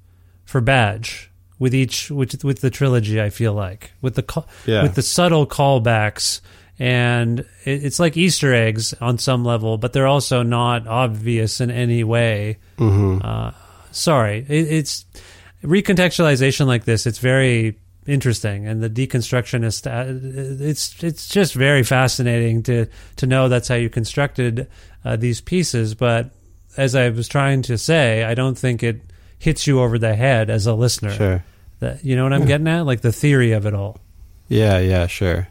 for Badge with each with with the trilogy. I feel like with the Yeah. with the subtle callbacks. And it's like Easter eggs on some level, but they're also not obvious in any way. Uh, sorry, it, it's recontextualization like this. It's very interesting, and the deconstructionist. Uh, it's it's just very fascinating to to know that's how you constructed uh, these pieces. But as I was trying to say, I don't think it hits you over the head as a listener. Sure. That you know what I'm getting at, like the theory of it all. Yeah, yeah, sure.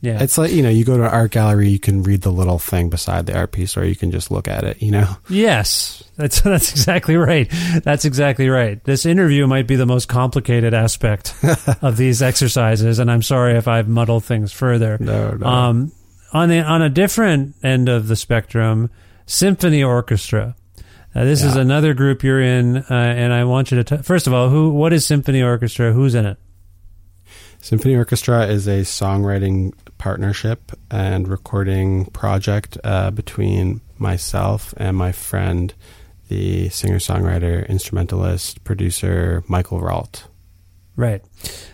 Yeah. It's like, you know, you go to an art gallery, you can read the little thing beside the art piece, or you can just look at it, you know? Yes, that's that's exactly right. That's exactly right. This interview might be the most complicated aspect of these exercises, and I'm sorry if I've muddled things further. No, no. Um, on the on a different end of the spectrum, symphony orchestra. Uh, this is another group you're in, uh, and I want you to t- first of all, who what is symphony orchestra? Who's in it? Symphony Orchestra is a songwriting partnership and recording project uh, between myself and my friend, the singer songwriter, instrumentalist, producer, Michael Rault. Right.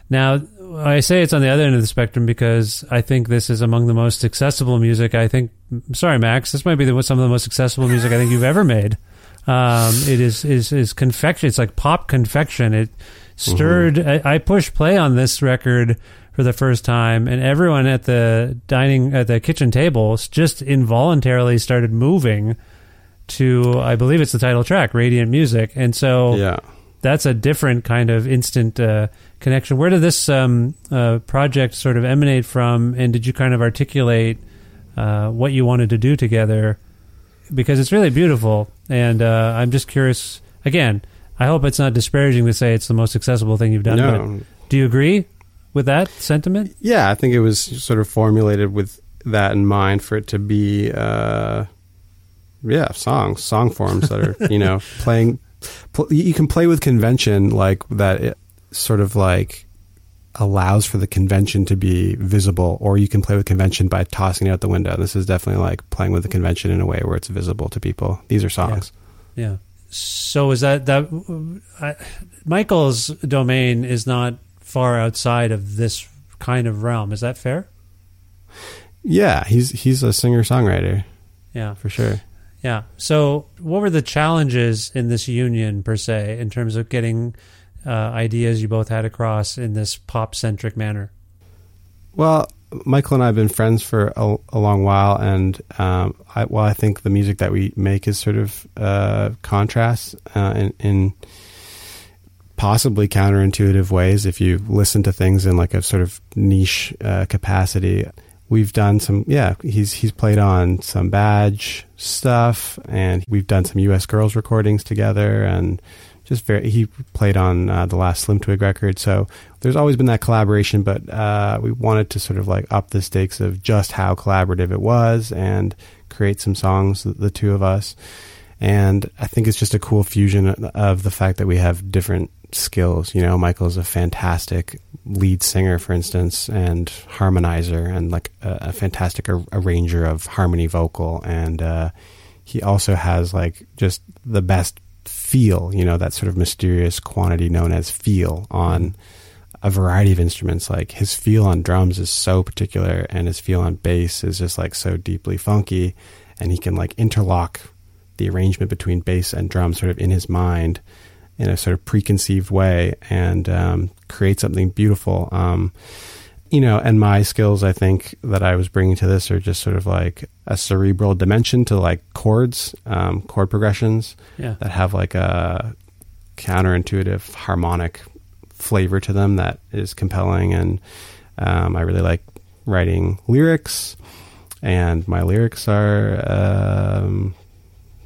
Now, I say it's on the other end of the spectrum because I think this is among the most accessible music. I think, sorry, Max, this might be the, some of the most accessible music I think you've ever made. Um, it is, is, is confection. It's like pop confection. It stirred, I, I pushed play on this record for the first time and everyone at the dining, at the kitchen table just involuntarily started moving to, I believe it's the title track, Radiant Music. And so, Yeah. That's a different kind of instant uh, connection. Where did this um, uh, project sort of emanate from, and did you kind of articulate uh, what you wanted to do together? Because it's really beautiful, and uh, I'm just curious. Again, I hope it's not disparaging to say it's the most accessible thing you've done. No. But do you agree with that sentiment? Yeah, I think it was sort of formulated with that in mind for it to be, uh, yeah, songs, song forms that are, you know, playing. Pl- you can play with convention like that. It sort of like allows for the convention to be visible, or you can play with convention by tossing it out the window. This is definitely like playing with the convention in a way where it's visible to people. These are songs. Yeah. So is that that I, Michael's domain is not far outside of this kind of realm? Is that fair? Yeah, he's he's a singer songwriter Yeah. for sure. Yeah. So, what were the challenges in this union per se, in terms of getting uh, ideas you both had across in this pop centric manner? Well, Michael and I have been friends for a, a long while, and um, I, well, I think the music that we make is sort of uh, contrasts uh, in, in possibly counterintuitive ways. If you listen to things in like a sort of niche uh, capacity, we've done some. Yeah, he's he's played on some badge stuff, and we've done some U.S. Girls recordings together, and just very. He played on uh, the last Slim Twig record, so there's always been that collaboration. But uh, we wanted to sort of like up the stakes of just how collaborative it was, and create some songs, the, the two of us. And I think it's just a cool fusion of the fact that we have different skills. You know, Michael's a fantastic lead singer, for instance, and harmonizer, and like a, a fantastic ar- arranger of harmony vocal. And uh, he also has like just the best feel, you know, that sort of mysterious quantity known as feel on a variety of instruments. Like his feel on drums is so particular, and his feel on bass is just like so deeply funky, and he can like interlock the arrangement between bass and drum sort of in his mind in a sort of preconceived way and um, create something beautiful. Um, you know, and my skills, I think that I was bringing to this are just sort of like a cerebral dimension to like chords, um, chord progressions Yeah. that have like a counterintuitive harmonic flavor to them that is compelling. And um, I really like writing lyrics, and my lyrics are.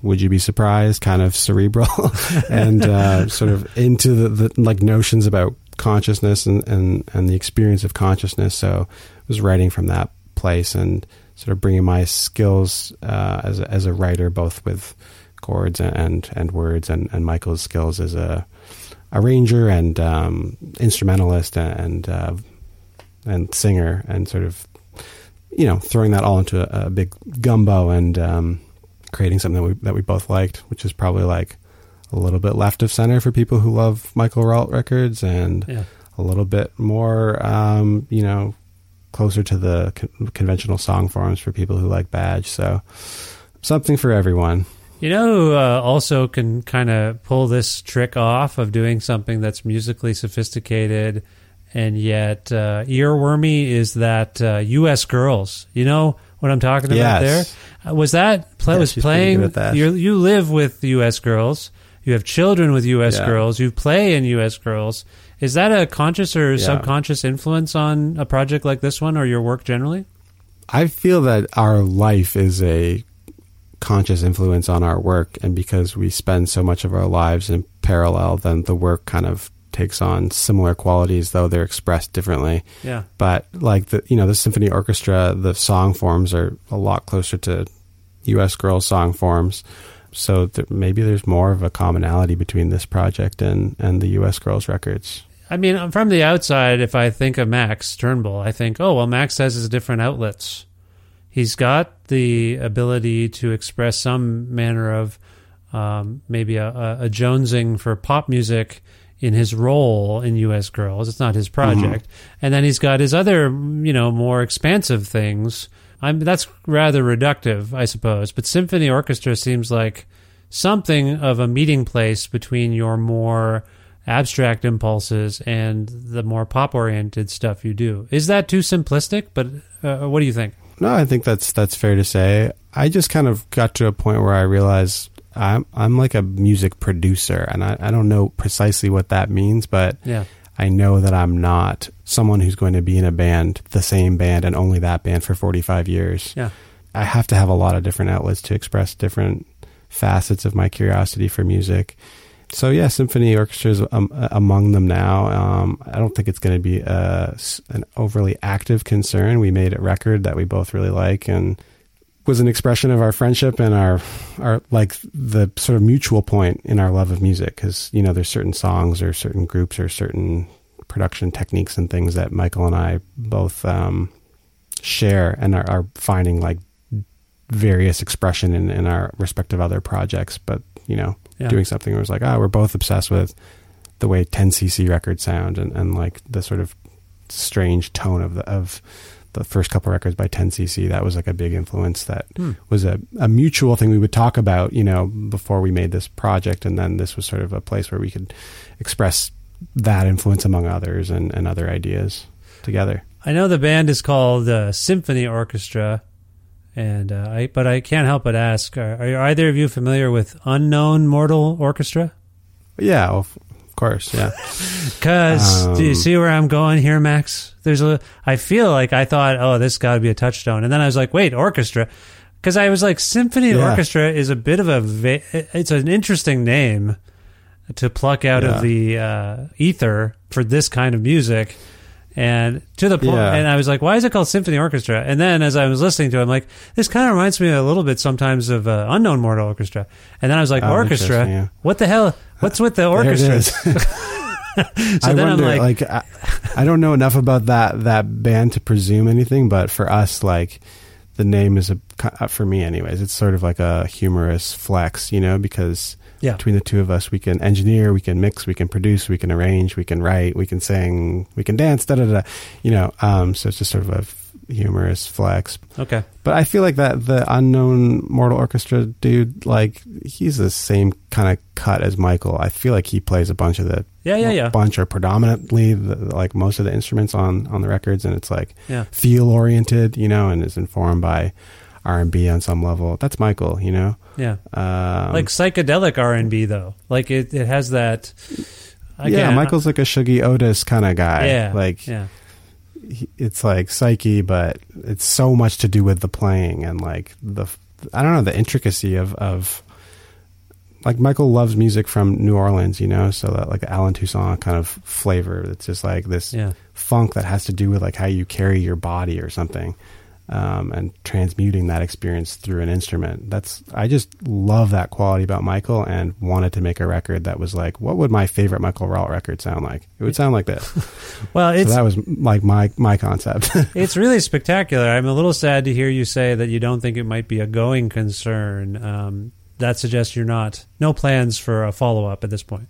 Would you be surprised? Kind of cerebral and uh, sort of into the, the like notions about consciousness and, and and the experience of consciousness. So I was writing from that place and sort of bringing my skills uh, as a, as a writer, both with chords and and, and words, and, and Michael's skills as a arranger and um, instrumentalist and uh, and singer, and sort of you know throwing that all into a, a big gumbo and um, creating something that we that we both liked, which is probably like a little bit left of center for people who love Michael Rault records, and Yeah. a little bit more, um, you know, closer to the con- conventional song forms for people who like Badge. So something for everyone. You know who uh, also can kind of pull this trick off of doing something that's musically sophisticated and yet uh, earwormy is that uh, U.S. Girls. You know what I'm talking about Yes. there? Uh, was that play Yeah, was playing? good that. You you live with U.S. Girls. You have children with U.S. Yeah. Girls. You play in U.S. Girls. Is that a conscious or Yeah. subconscious influence on a project like this one or your work generally? I feel that our life is a conscious influence on our work, and because we spend so much of our lives in parallel, then the work kind of takes on similar qualities, though they're expressed differently. Yeah. But like the you know the symphony orchestra, the song forms are a lot closer to U.S. Girls song forms. So th- maybe there's more of a commonality between this project and and the U.S. Girls records. I mean, from the outside, if I think of Max Turnbull, I think, oh, well, Max has his different outlets. He's got the ability to express some manner of um, maybe a, a jonesing for pop music in his role in U.S. Girls. It's not his project. And then he's got his other, you know, more expansive things. I'm, that's rather reductive, I suppose. But symphony orchestra seems like something of a meeting place between your more abstract impulses and the more pop oriented stuff you do. Is that too simplistic? But uh, what do you think? No, I think that's that's fair to say. I just kind of got to a point where I realized I'm I'm like a music producer, and I, I don't know precisely what that means, but Yeah. I know that I'm not someone who's going to be in a band, the same band, and only that band for 45 years. Yeah. I have to have a lot of different outlets to express different facets of my curiosity for music. So yeah, symphony orchestra is um, among them now. Um, I don't think it's going to be a, s- an overly active concern. We made a record that we both really like and was an expression of our friendship and our our like the sort of mutual point in our love of music because you know there's certain songs or certain groups or certain production techniques and things that Michael and I both um, share and are, are finding like various expression in, in our respective other projects. But you know, Yeah. doing something where it's like, ah, we're both obsessed with the way 10cc records sound and, and like the sort of strange tone of the of the first couple records by 10cc that was like a big influence that Hmm. was a, a mutual thing we would talk about you know before we made this project and then this was sort of a place where we could express that influence among others and, and other ideas together I know the band is called uh, Symphony Orchestra, and uh, I but I can't help but ask: Are, are either of you familiar with Unknown Mortal Orchestra? yeah well, course yeah Because do you Um, see where I'm going here, Max? There's a. I feel like I thought, oh, this got to be a touchstone, and then I was like, wait, orchestra, because I was like, symphony Yeah. orchestra is a bit of a. Va- it's an interesting name to pluck out Yeah. of the uh, ether for this kind of music. And to the point, Yeah. and I was like, "Why is it called symphony orchestra?" And then, as I was listening to it, I'm like, "This kind of reminds me a little bit sometimes of uh, unknown mortal orchestra." And then I was like, Oh, "Orchestra? yeah. What the hell? What's with the orchestra?" so I then wonder, I'm like, like, I, I don't know enough about that that band to presume anything, but for us, like, the name is a uh, for me, anyways. It's sort of like a humorous flex, you know, because Yeah. between the two of us, we can engineer, we can mix, we can produce, we can arrange, we can write, we can sing, we can dance, da da da, you know. Um, so it's just sort of a f- humorous flex. okay, But I feel like that the unknown Mortal Orchestra dude, like he's the same kind of cut as Michael. I feel like he plays a bunch of the Yeah, yeah, yeah. bunch or predominantly the, like most of the instruments on on the records, and it's like Yeah. feel oriented, you know, and is informed by R and B on some level. That's Michael, you know. Yeah, Um, like psychedelic R and B though. Like it, it has that. yeah, Michael's like a Shuggie Otis kind of guy. Yeah, like yeah, he- it's like psyche, but it's so much to do with the playing and like the I don't know the intricacy of of like Michael loves music from New Orleans, you know, so that like Allen Toussaint kind of flavor. It's just like this yeah. funk that has to do with like how you carry your body or something. Um, and transmuting that experience through an instrument. That's I just love that quality about Michael, and wanted to make a record that was like, what would my favorite Michael Rault record sound like? It would sound like this. Well, so that was like my my concept. it's really spectacular. I'm a little sad to hear you say that you don't think it might be a going concern. Um, that suggests you're not no plans for a follow up at this point.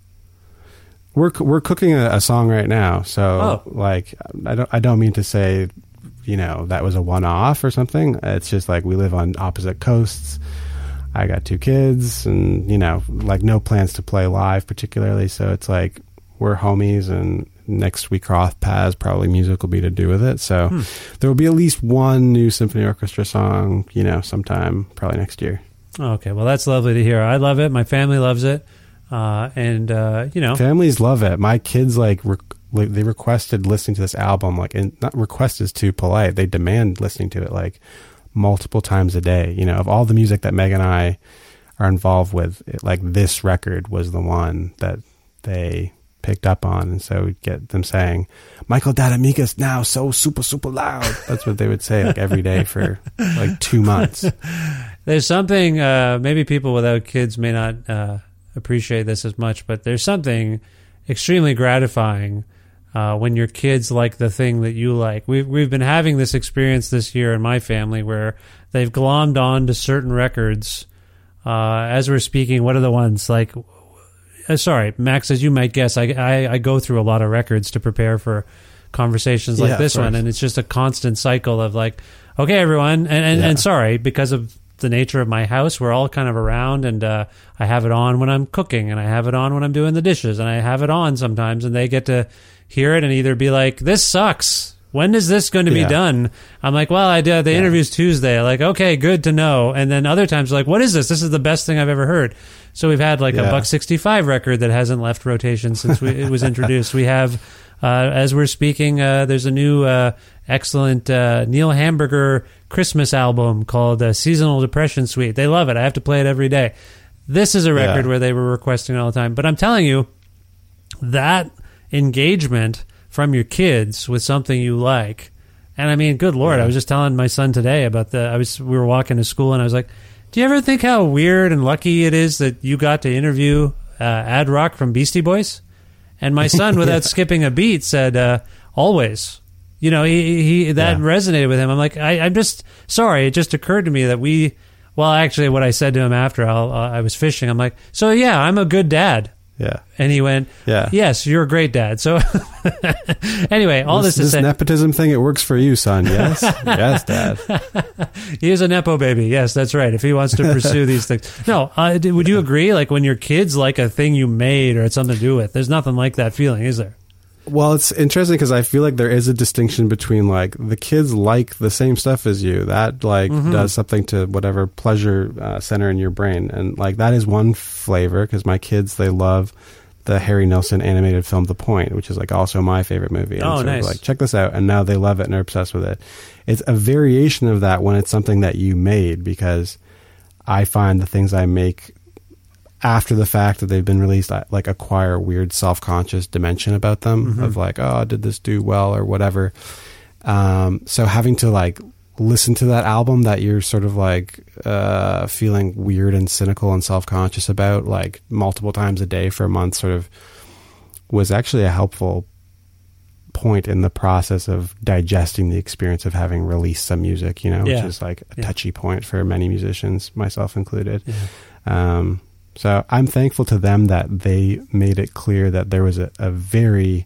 we're we're cooking a, a song right now, so Oh. like I don't I don't mean to say you know that was a one off or something. It's just like we live on opposite coasts. I got two kids, and you know, like no plans to play live particularly. So it's like we're homies, and next we cross paths. Probably music will be to do with it. So Hmm. there will be at least one new symphony orchestra song, you know, sometime probably next year. Okay, well that's lovely to hear. I love it. My family loves it, uh, and uh, you know, Families love it. My kids like rec- they requested listening to this album like and not request is too polite. They demand listening to it like multiple times a day. You know of all the music that meg and i are involved with it, like this record was the one that they picked up on. And so we'd get them saying michael dadamigas now so super super loud. That's what they would say like every day for like two months. There's something, uh, maybe people without kids may not uh, appreciate this as much, but there's something extremely gratifying uh, when your kids like the thing that you like. We've, we've been having this experience this year in my family where they've glommed on to certain records. Uh, as we're speaking, what are the ones like? Uh, sorry, Max, as you might guess, I, I, I go through a lot of records to prepare for conversations like Yeah, this one, and it's just a constant cycle of like, okay, everyone, and and, Yeah. and sorry because of the nature of my house, we're all kind of around, and uh, I have it on when I'm cooking, and I have it on when I'm doing the dishes, and I have it on sometimes, and they get to hear it and either be like, "This sucks." When is this going to be Yeah. done? I'm like, well, I did. The interview's Tuesday. Like, okay, good to know. And then other times, like, what is this? This is the best thing I've ever heard. So we've had like a buck sixty five record that hasn't left rotation since we, it was introduced. We have, uh, as we're speaking, uh, there's a new uh, excellent uh, Neil Hamburger Christmas album called uh, Seasonal Depression Suite. They love it. I have to play it every day. This is a record Yeah. where they were requesting it all the time. But I'm telling you, that engagement from your kids with something you like. And I mean, good lord, I was just telling my son today about the I was we were walking to school and I was like, "Do you ever think how weird and lucky it is that you got to interview uh, Ad Rock from Beastie Boys?" And my son without skipping a beat said, uh, "Always." You know, he, he that Yeah. resonated with him. I'm like, I, I'm just sorry. It just occurred to me that we, well, actually, what I said to him after I'll, uh, I was fishing, I'm like, so yeah, I'm a good dad. Yeah And he went, Yeah. yes, you're a great dad. So anyway, all this, this, say, nepotism thing it works for you son yes yes dad he is a nepo baby. Yes, that's right. If he wants to pursue these things, no. Uh, would you agree? Like when your kids like a thing you made or it's something to do with, there's nothing like that feeling, is there? Well, it's interesting because I feel like there is a distinction between like the kids like the same stuff as you. That like Mm-hmm. does something to whatever pleasure uh, center in your brain, and like that is one flavor. Because my kids they love the Harry Nilsson animated film The Point, which is like also my favorite movie. And Oh, so, nice. Like check this out, and now they love it and are obsessed with it. It's a variation of that when it's something that you made because I find the things I make after the fact that they've been released, I, like acquire a weird self conscious dimension about them of like, oh, did this do well or whatever. Um, so having to like listen to that album that you're sort of like uh, feeling weird and cynical and self conscious about, like multiple times a day for a month, sort of was actually a helpful point in the process of digesting the experience of having released some music, you know, Yeah. which is like a Yeah. touchy point for many musicians, myself included. Um, so I'm thankful to them that they made it clear that there was a, a very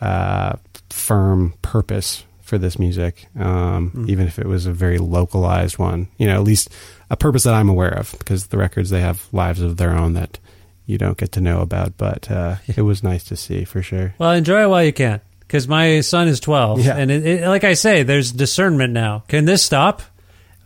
uh, firm purpose for this music, um, even if it was a very localized one. You know, at least a purpose that I'm aware of, because the records they have lives of their own that you don't get to know about. But uh, it was nice to see for sure. Well, enjoy it while you can, because my son is twelve, Yeah. and it, it, like I say, there's discernment now. Can this stop?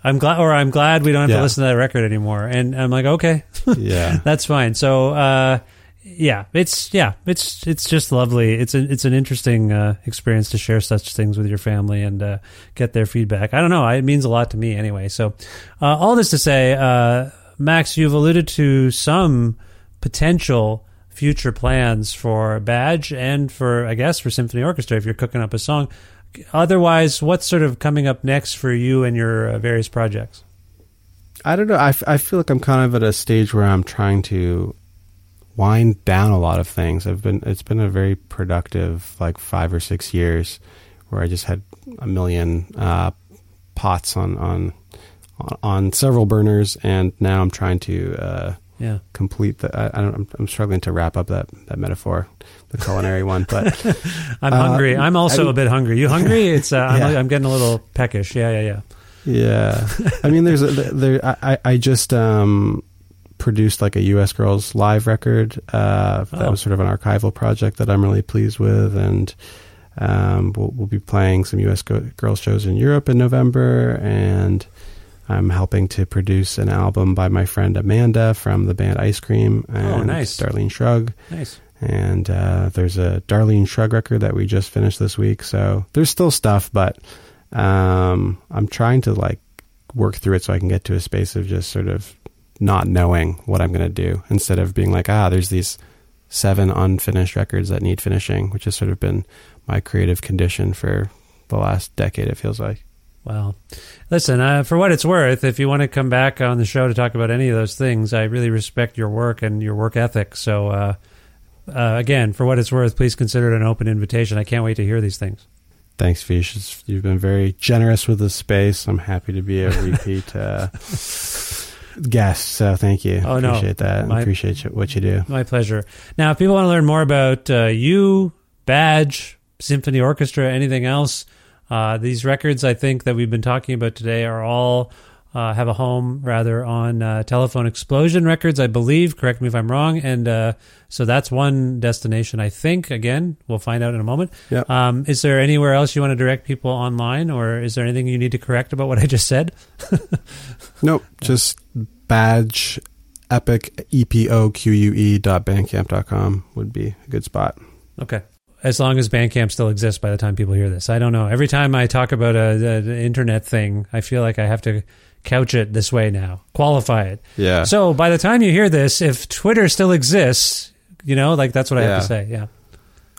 I'm glad, or I'm glad we don't have to listen to that record anymore. And I'm like, okay, Yeah. that's fine. So, uh, yeah, it's yeah, it's it's just lovely. It's a, it's an interesting uh, experience to share such things with your family and uh, get their feedback. I don't know, it means a lot to me anyway. So, uh, all this to say, uh, Max, you've alluded to some potential future plans for Badge and for I guess for Symphony Orchestra if you're cooking up a song. Otherwise, what's sort of coming up next for you and your uh, various projects? I don't know. I, f- I feel like I'm kind of at a stage where I'm trying to wind down a lot of things. I've been it's been a very productive like five or six years where I just had a million uh, pots on on on several burners, and now I'm trying to uh, Yeah. complete the. I, I don't, I'm, I'm struggling to wrap up that that metaphor, the culinary one, but I'm Uh, hungry. I'm also I a bit hungry. You hungry? It's uh, I'm, Yeah. I'm getting a little peckish. Yeah, yeah, yeah. Yeah, I mean, there's a, there. I I- just um, produced like a U.S. Girls live record. Uh, That Oh. was sort of an archival project that I'm really pleased with, and um, we'll, we'll be playing some U.S. Go- Girls shows in Europe in November, and I'm helping to produce an album by my friend Amanda from the band Ice Cream and Oh, nice. Darlene Shrugg. Nice. And uh, there's a Darlene Shrugg record that we just finished this week. So there's still stuff, but um, I'm trying to like work through it so I can get to a space of just sort of not knowing what I'm going to do instead of being like, ah, there's these seven unfinished records that need finishing, which has sort of been my creative condition for the last decade, it feels like. Well, listen, uh, for what it's worth, if you want to come back on the show to talk about any of those things, I really respect your work and your work ethic. So, uh, uh, again, for what it's worth, please consider it an open invitation. I can't wait to hear these things. Thanks, Vish. It's- You've been very generous with the space. I'm happy to be a repeat uh, guest. So thank you. Oh, no. Appreciate that. My- Appreciate what you do. My pleasure. Now, if people want to learn more about uh, you, Badge, Symphony Orchestra, anything else, uh, these records I think that we've been talking about today are all uh, have a home rather on uh, Telephone Explosion Records, I believe. Correct me if I'm wrong. And uh, so that's one destination, I think. Again, we'll find out in a moment. Yep. Um, is there anywhere else you want to direct people online, or is there anything you need to correct about what I just said? Nope. Just badge Époque e p o q u e dot bandcamp dot com would be a good spot. Okay. As long as Bandcamp still exists by the time people hear this. I don't know. Every time I talk about a, a- an internet thing, I feel like I have to couch it this way now, qualify it. Yeah. So by the time you hear this, if Twitter still exists, you know, like that's what I have to say. Yeah.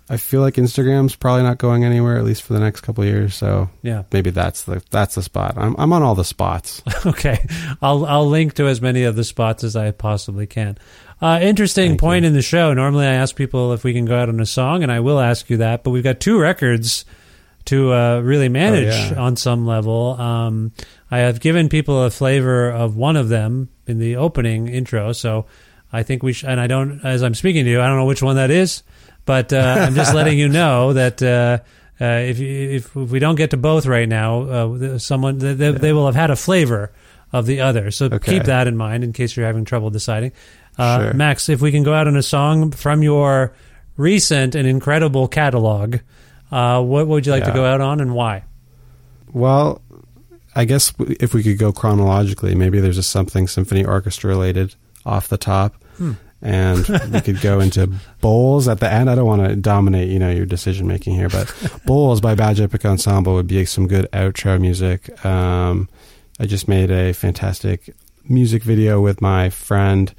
I feel like Instagram's probably not going anywhere at least for the next couple of years. So Yeah. maybe that's the that's the spot. I'm I'm on all the spots. Okay. I'll I'll link to as many of the spots as I possibly can. Uh, interesting Thank point you. in the show. Normally, I ask people if we can go out on a song, and I will ask you that. But we've got two records to uh, really manage Oh, yeah. on some level. Um, I have given people a flavor of one of them in the opening intro, so I think we should. And I don't, as I'm speaking to you, I don't know which one that is, but uh, I'm just letting you know that. Uh, uh, if, you, if if we don't get to both right now, uh, someone they, they, they will have had a flavor of the other. So Okay. keep that in mind in case you're having trouble deciding. Uh, Sure. Max, if we can go out on a song from your recent and incredible catalog, uh, what would you like to go out on and why? Well, I guess if we could go chronologically, maybe there's a something symphony orchestra related off the top, and we could go into bowls at the end. I don't want to dominate, you know, your decision making here, but bowls by Badge Époque Ensemble would be some good outro music. Um, I just made a fantastic music video with my friend,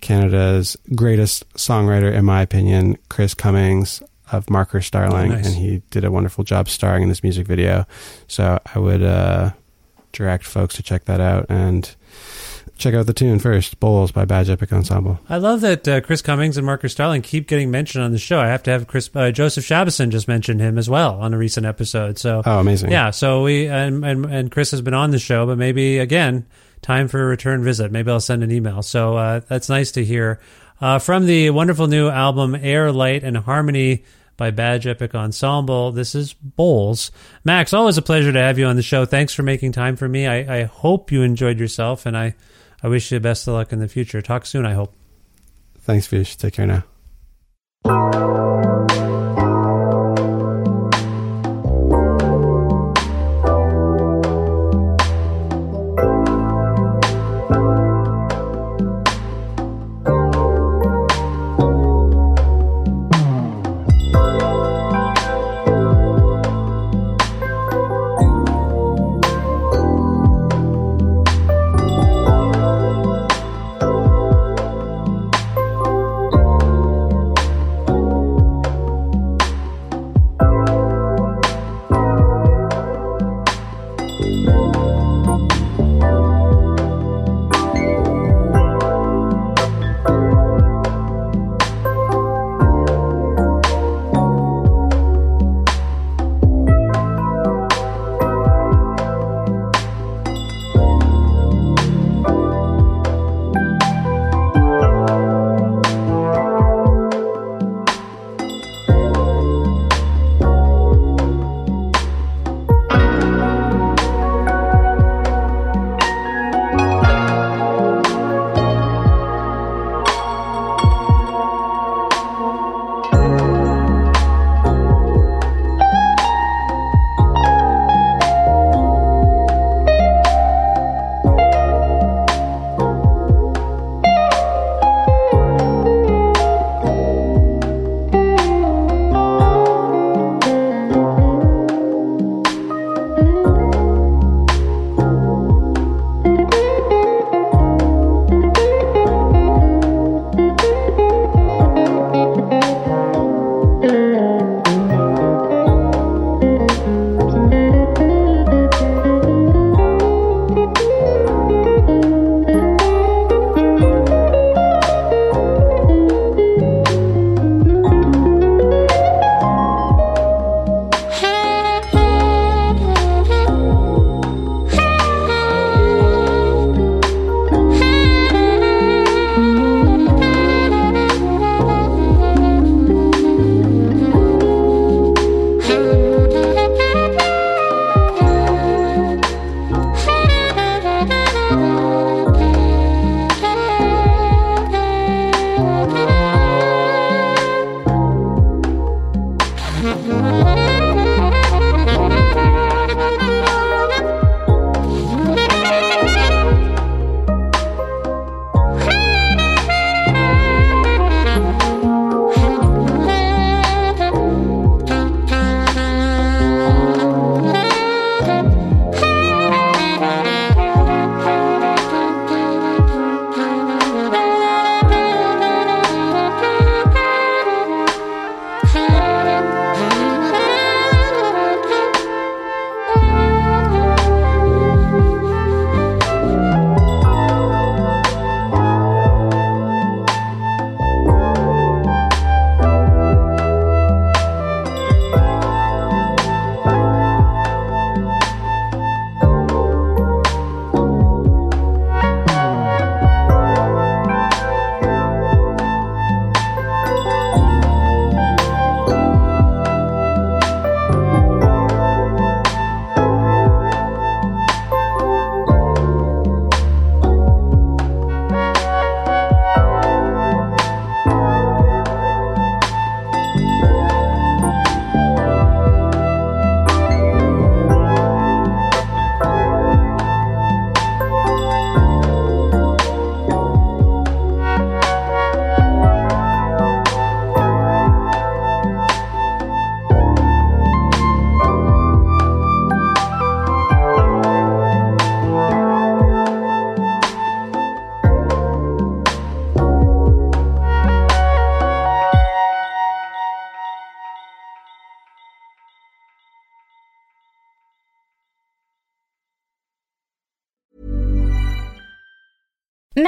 Canada's greatest songwriter, in my opinion, Chris Cummings of Marker Starling, Oh, nice. and he did a wonderful job starring in this music video. So I would uh, direct folks to check that out and check out the tune first, "Bowls" by Badge Époque Ensemble. I love that uh, Chris Cummings and Marker Starling keep getting mentioned on the show. I have to have Chris uh, Joseph Shabason just mentioned him as well on a recent episode. So Oh, amazing! yeah, so we and, and and Chris has been on the show, but maybe again, time for a return visit. Maybe I'll send an email. So uh, that's nice to hear uh, from the wonderful new album Air, Light, and Harmony by Badge Époque Ensemble. This is Bowls. Max, always a pleasure to have you on the show. Thanks for making time for me. I, I hope you enjoyed yourself, and I I wish you the best of luck in the future. Talk soon. I hope. Thanks, Vish. Take care now.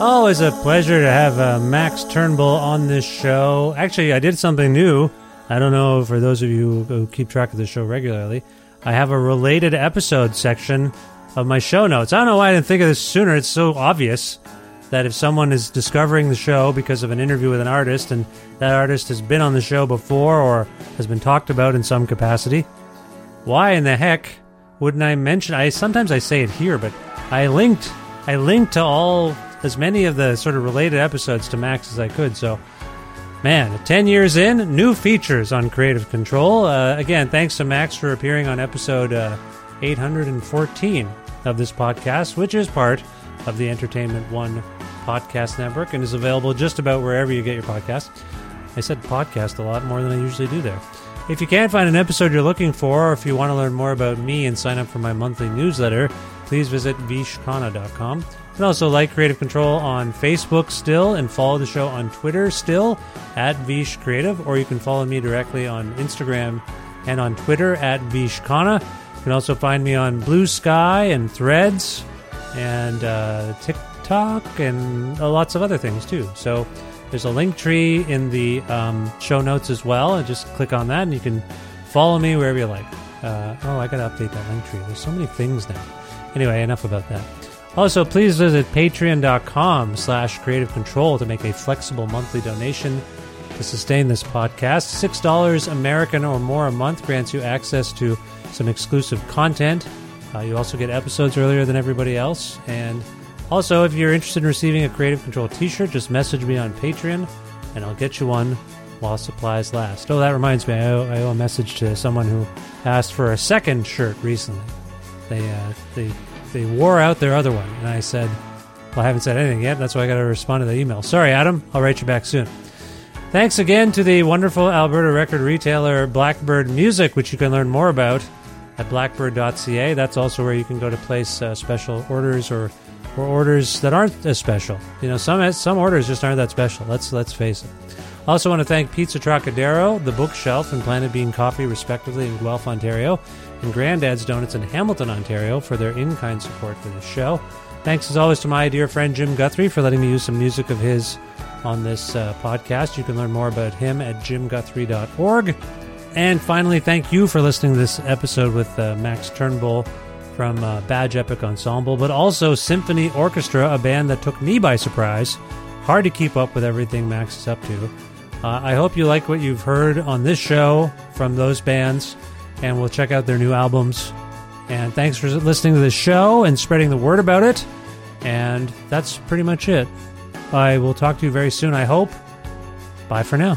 Always a pleasure to have uh, Max Turnbull on this show. Actually, I did something new. I don't know for those of you who keep track of the show regularly. I have a related episode section of my show notes. I don't know why I didn't think of this sooner. It's so obvious that if someone is discovering the show because of an interview with an artist and that artist has been on the show before or has been talked about in some capacity, why in the heck wouldn't I mention I sometimes I say it here, but I linked I linked to all as many of the sort of related episodes to Max as I could, so Man, 10 years in, new features on Kreative Kontrol. Uh, again, thanks to Max for appearing on episode uh, 814 of this podcast, which is part of the Entertainment One podcast network and is available just about wherever you get your podcast. I said podcast a lot more than I usually do there. If you can't find an episode you're looking for, or if you want to learn more about me and sign up for my monthly newsletter, please visit vishkhanna.com. You can also like Kreative Kontrol on Facebook still and follow the show on Twitter still at Vish Creative, or you can follow me directly on Instagram and on Twitter at Vishkhanna. You can also find me on Bluesky and Threads and uh, TikTok and uh, lots of other things too. So there's a link tree in the um, show notes as well, and just click on that and you can follow me wherever you like. Uh, oh, I gotta update that link tree. There's so many things now. Anyway, enough about that. Also, please visit patreon.com slash kreative kontrol to make a flexible monthly donation to sustain this podcast. $6 American or more a month grants you access to some exclusive content. Uh, you also get episodes earlier than everybody else. And also, if you're interested in receiving a Kreative Kontrol t shirt, just message me on Patreon and I'll get you one while supplies last. Oh, that reminds me, I owe, I owe a message to someone who asked for a second shirt recently. They, uh, they, they wore out their other one, and I said, Well, I haven't said anything yet. That's why I got to respond to the email. Sorry, Adam. I'll write you back soon. Thanks again to the wonderful Alberta record retailer Blackbyrd Myoozik, which you can learn more about at blackbyrd.ca. That's also where you can go to place uh, special orders or or orders that aren't as special. You know, some some orders just aren't that special. Let's let's face it. Also, want to thank Pizza Trokadero, The Bookshelf, and Planet Bean Coffee, respectively, in Guelph, Ontario, and Grandad's Donuts in Hamilton, Ontario, for their in kind support for this show. Thanks as always to my dear friend Jim Guthrie for letting me use some music of his on this uh, podcast. You can learn more about him at jimguthrie.org. And finally, thank you for listening to this episode with uh, Max Turnbull from uh, Badge Époque Ensemble, but also Symphony Orchestra, a band that took me by surprise. Hard to keep up with everything Max is up to. Uh, I hope you like what you've heard on this show from those bands, and we'll check out their new albums. And thanks for listening to this show and spreading the word about it. And that's pretty much it. I will talk to you very soon, I hope. Bye for now.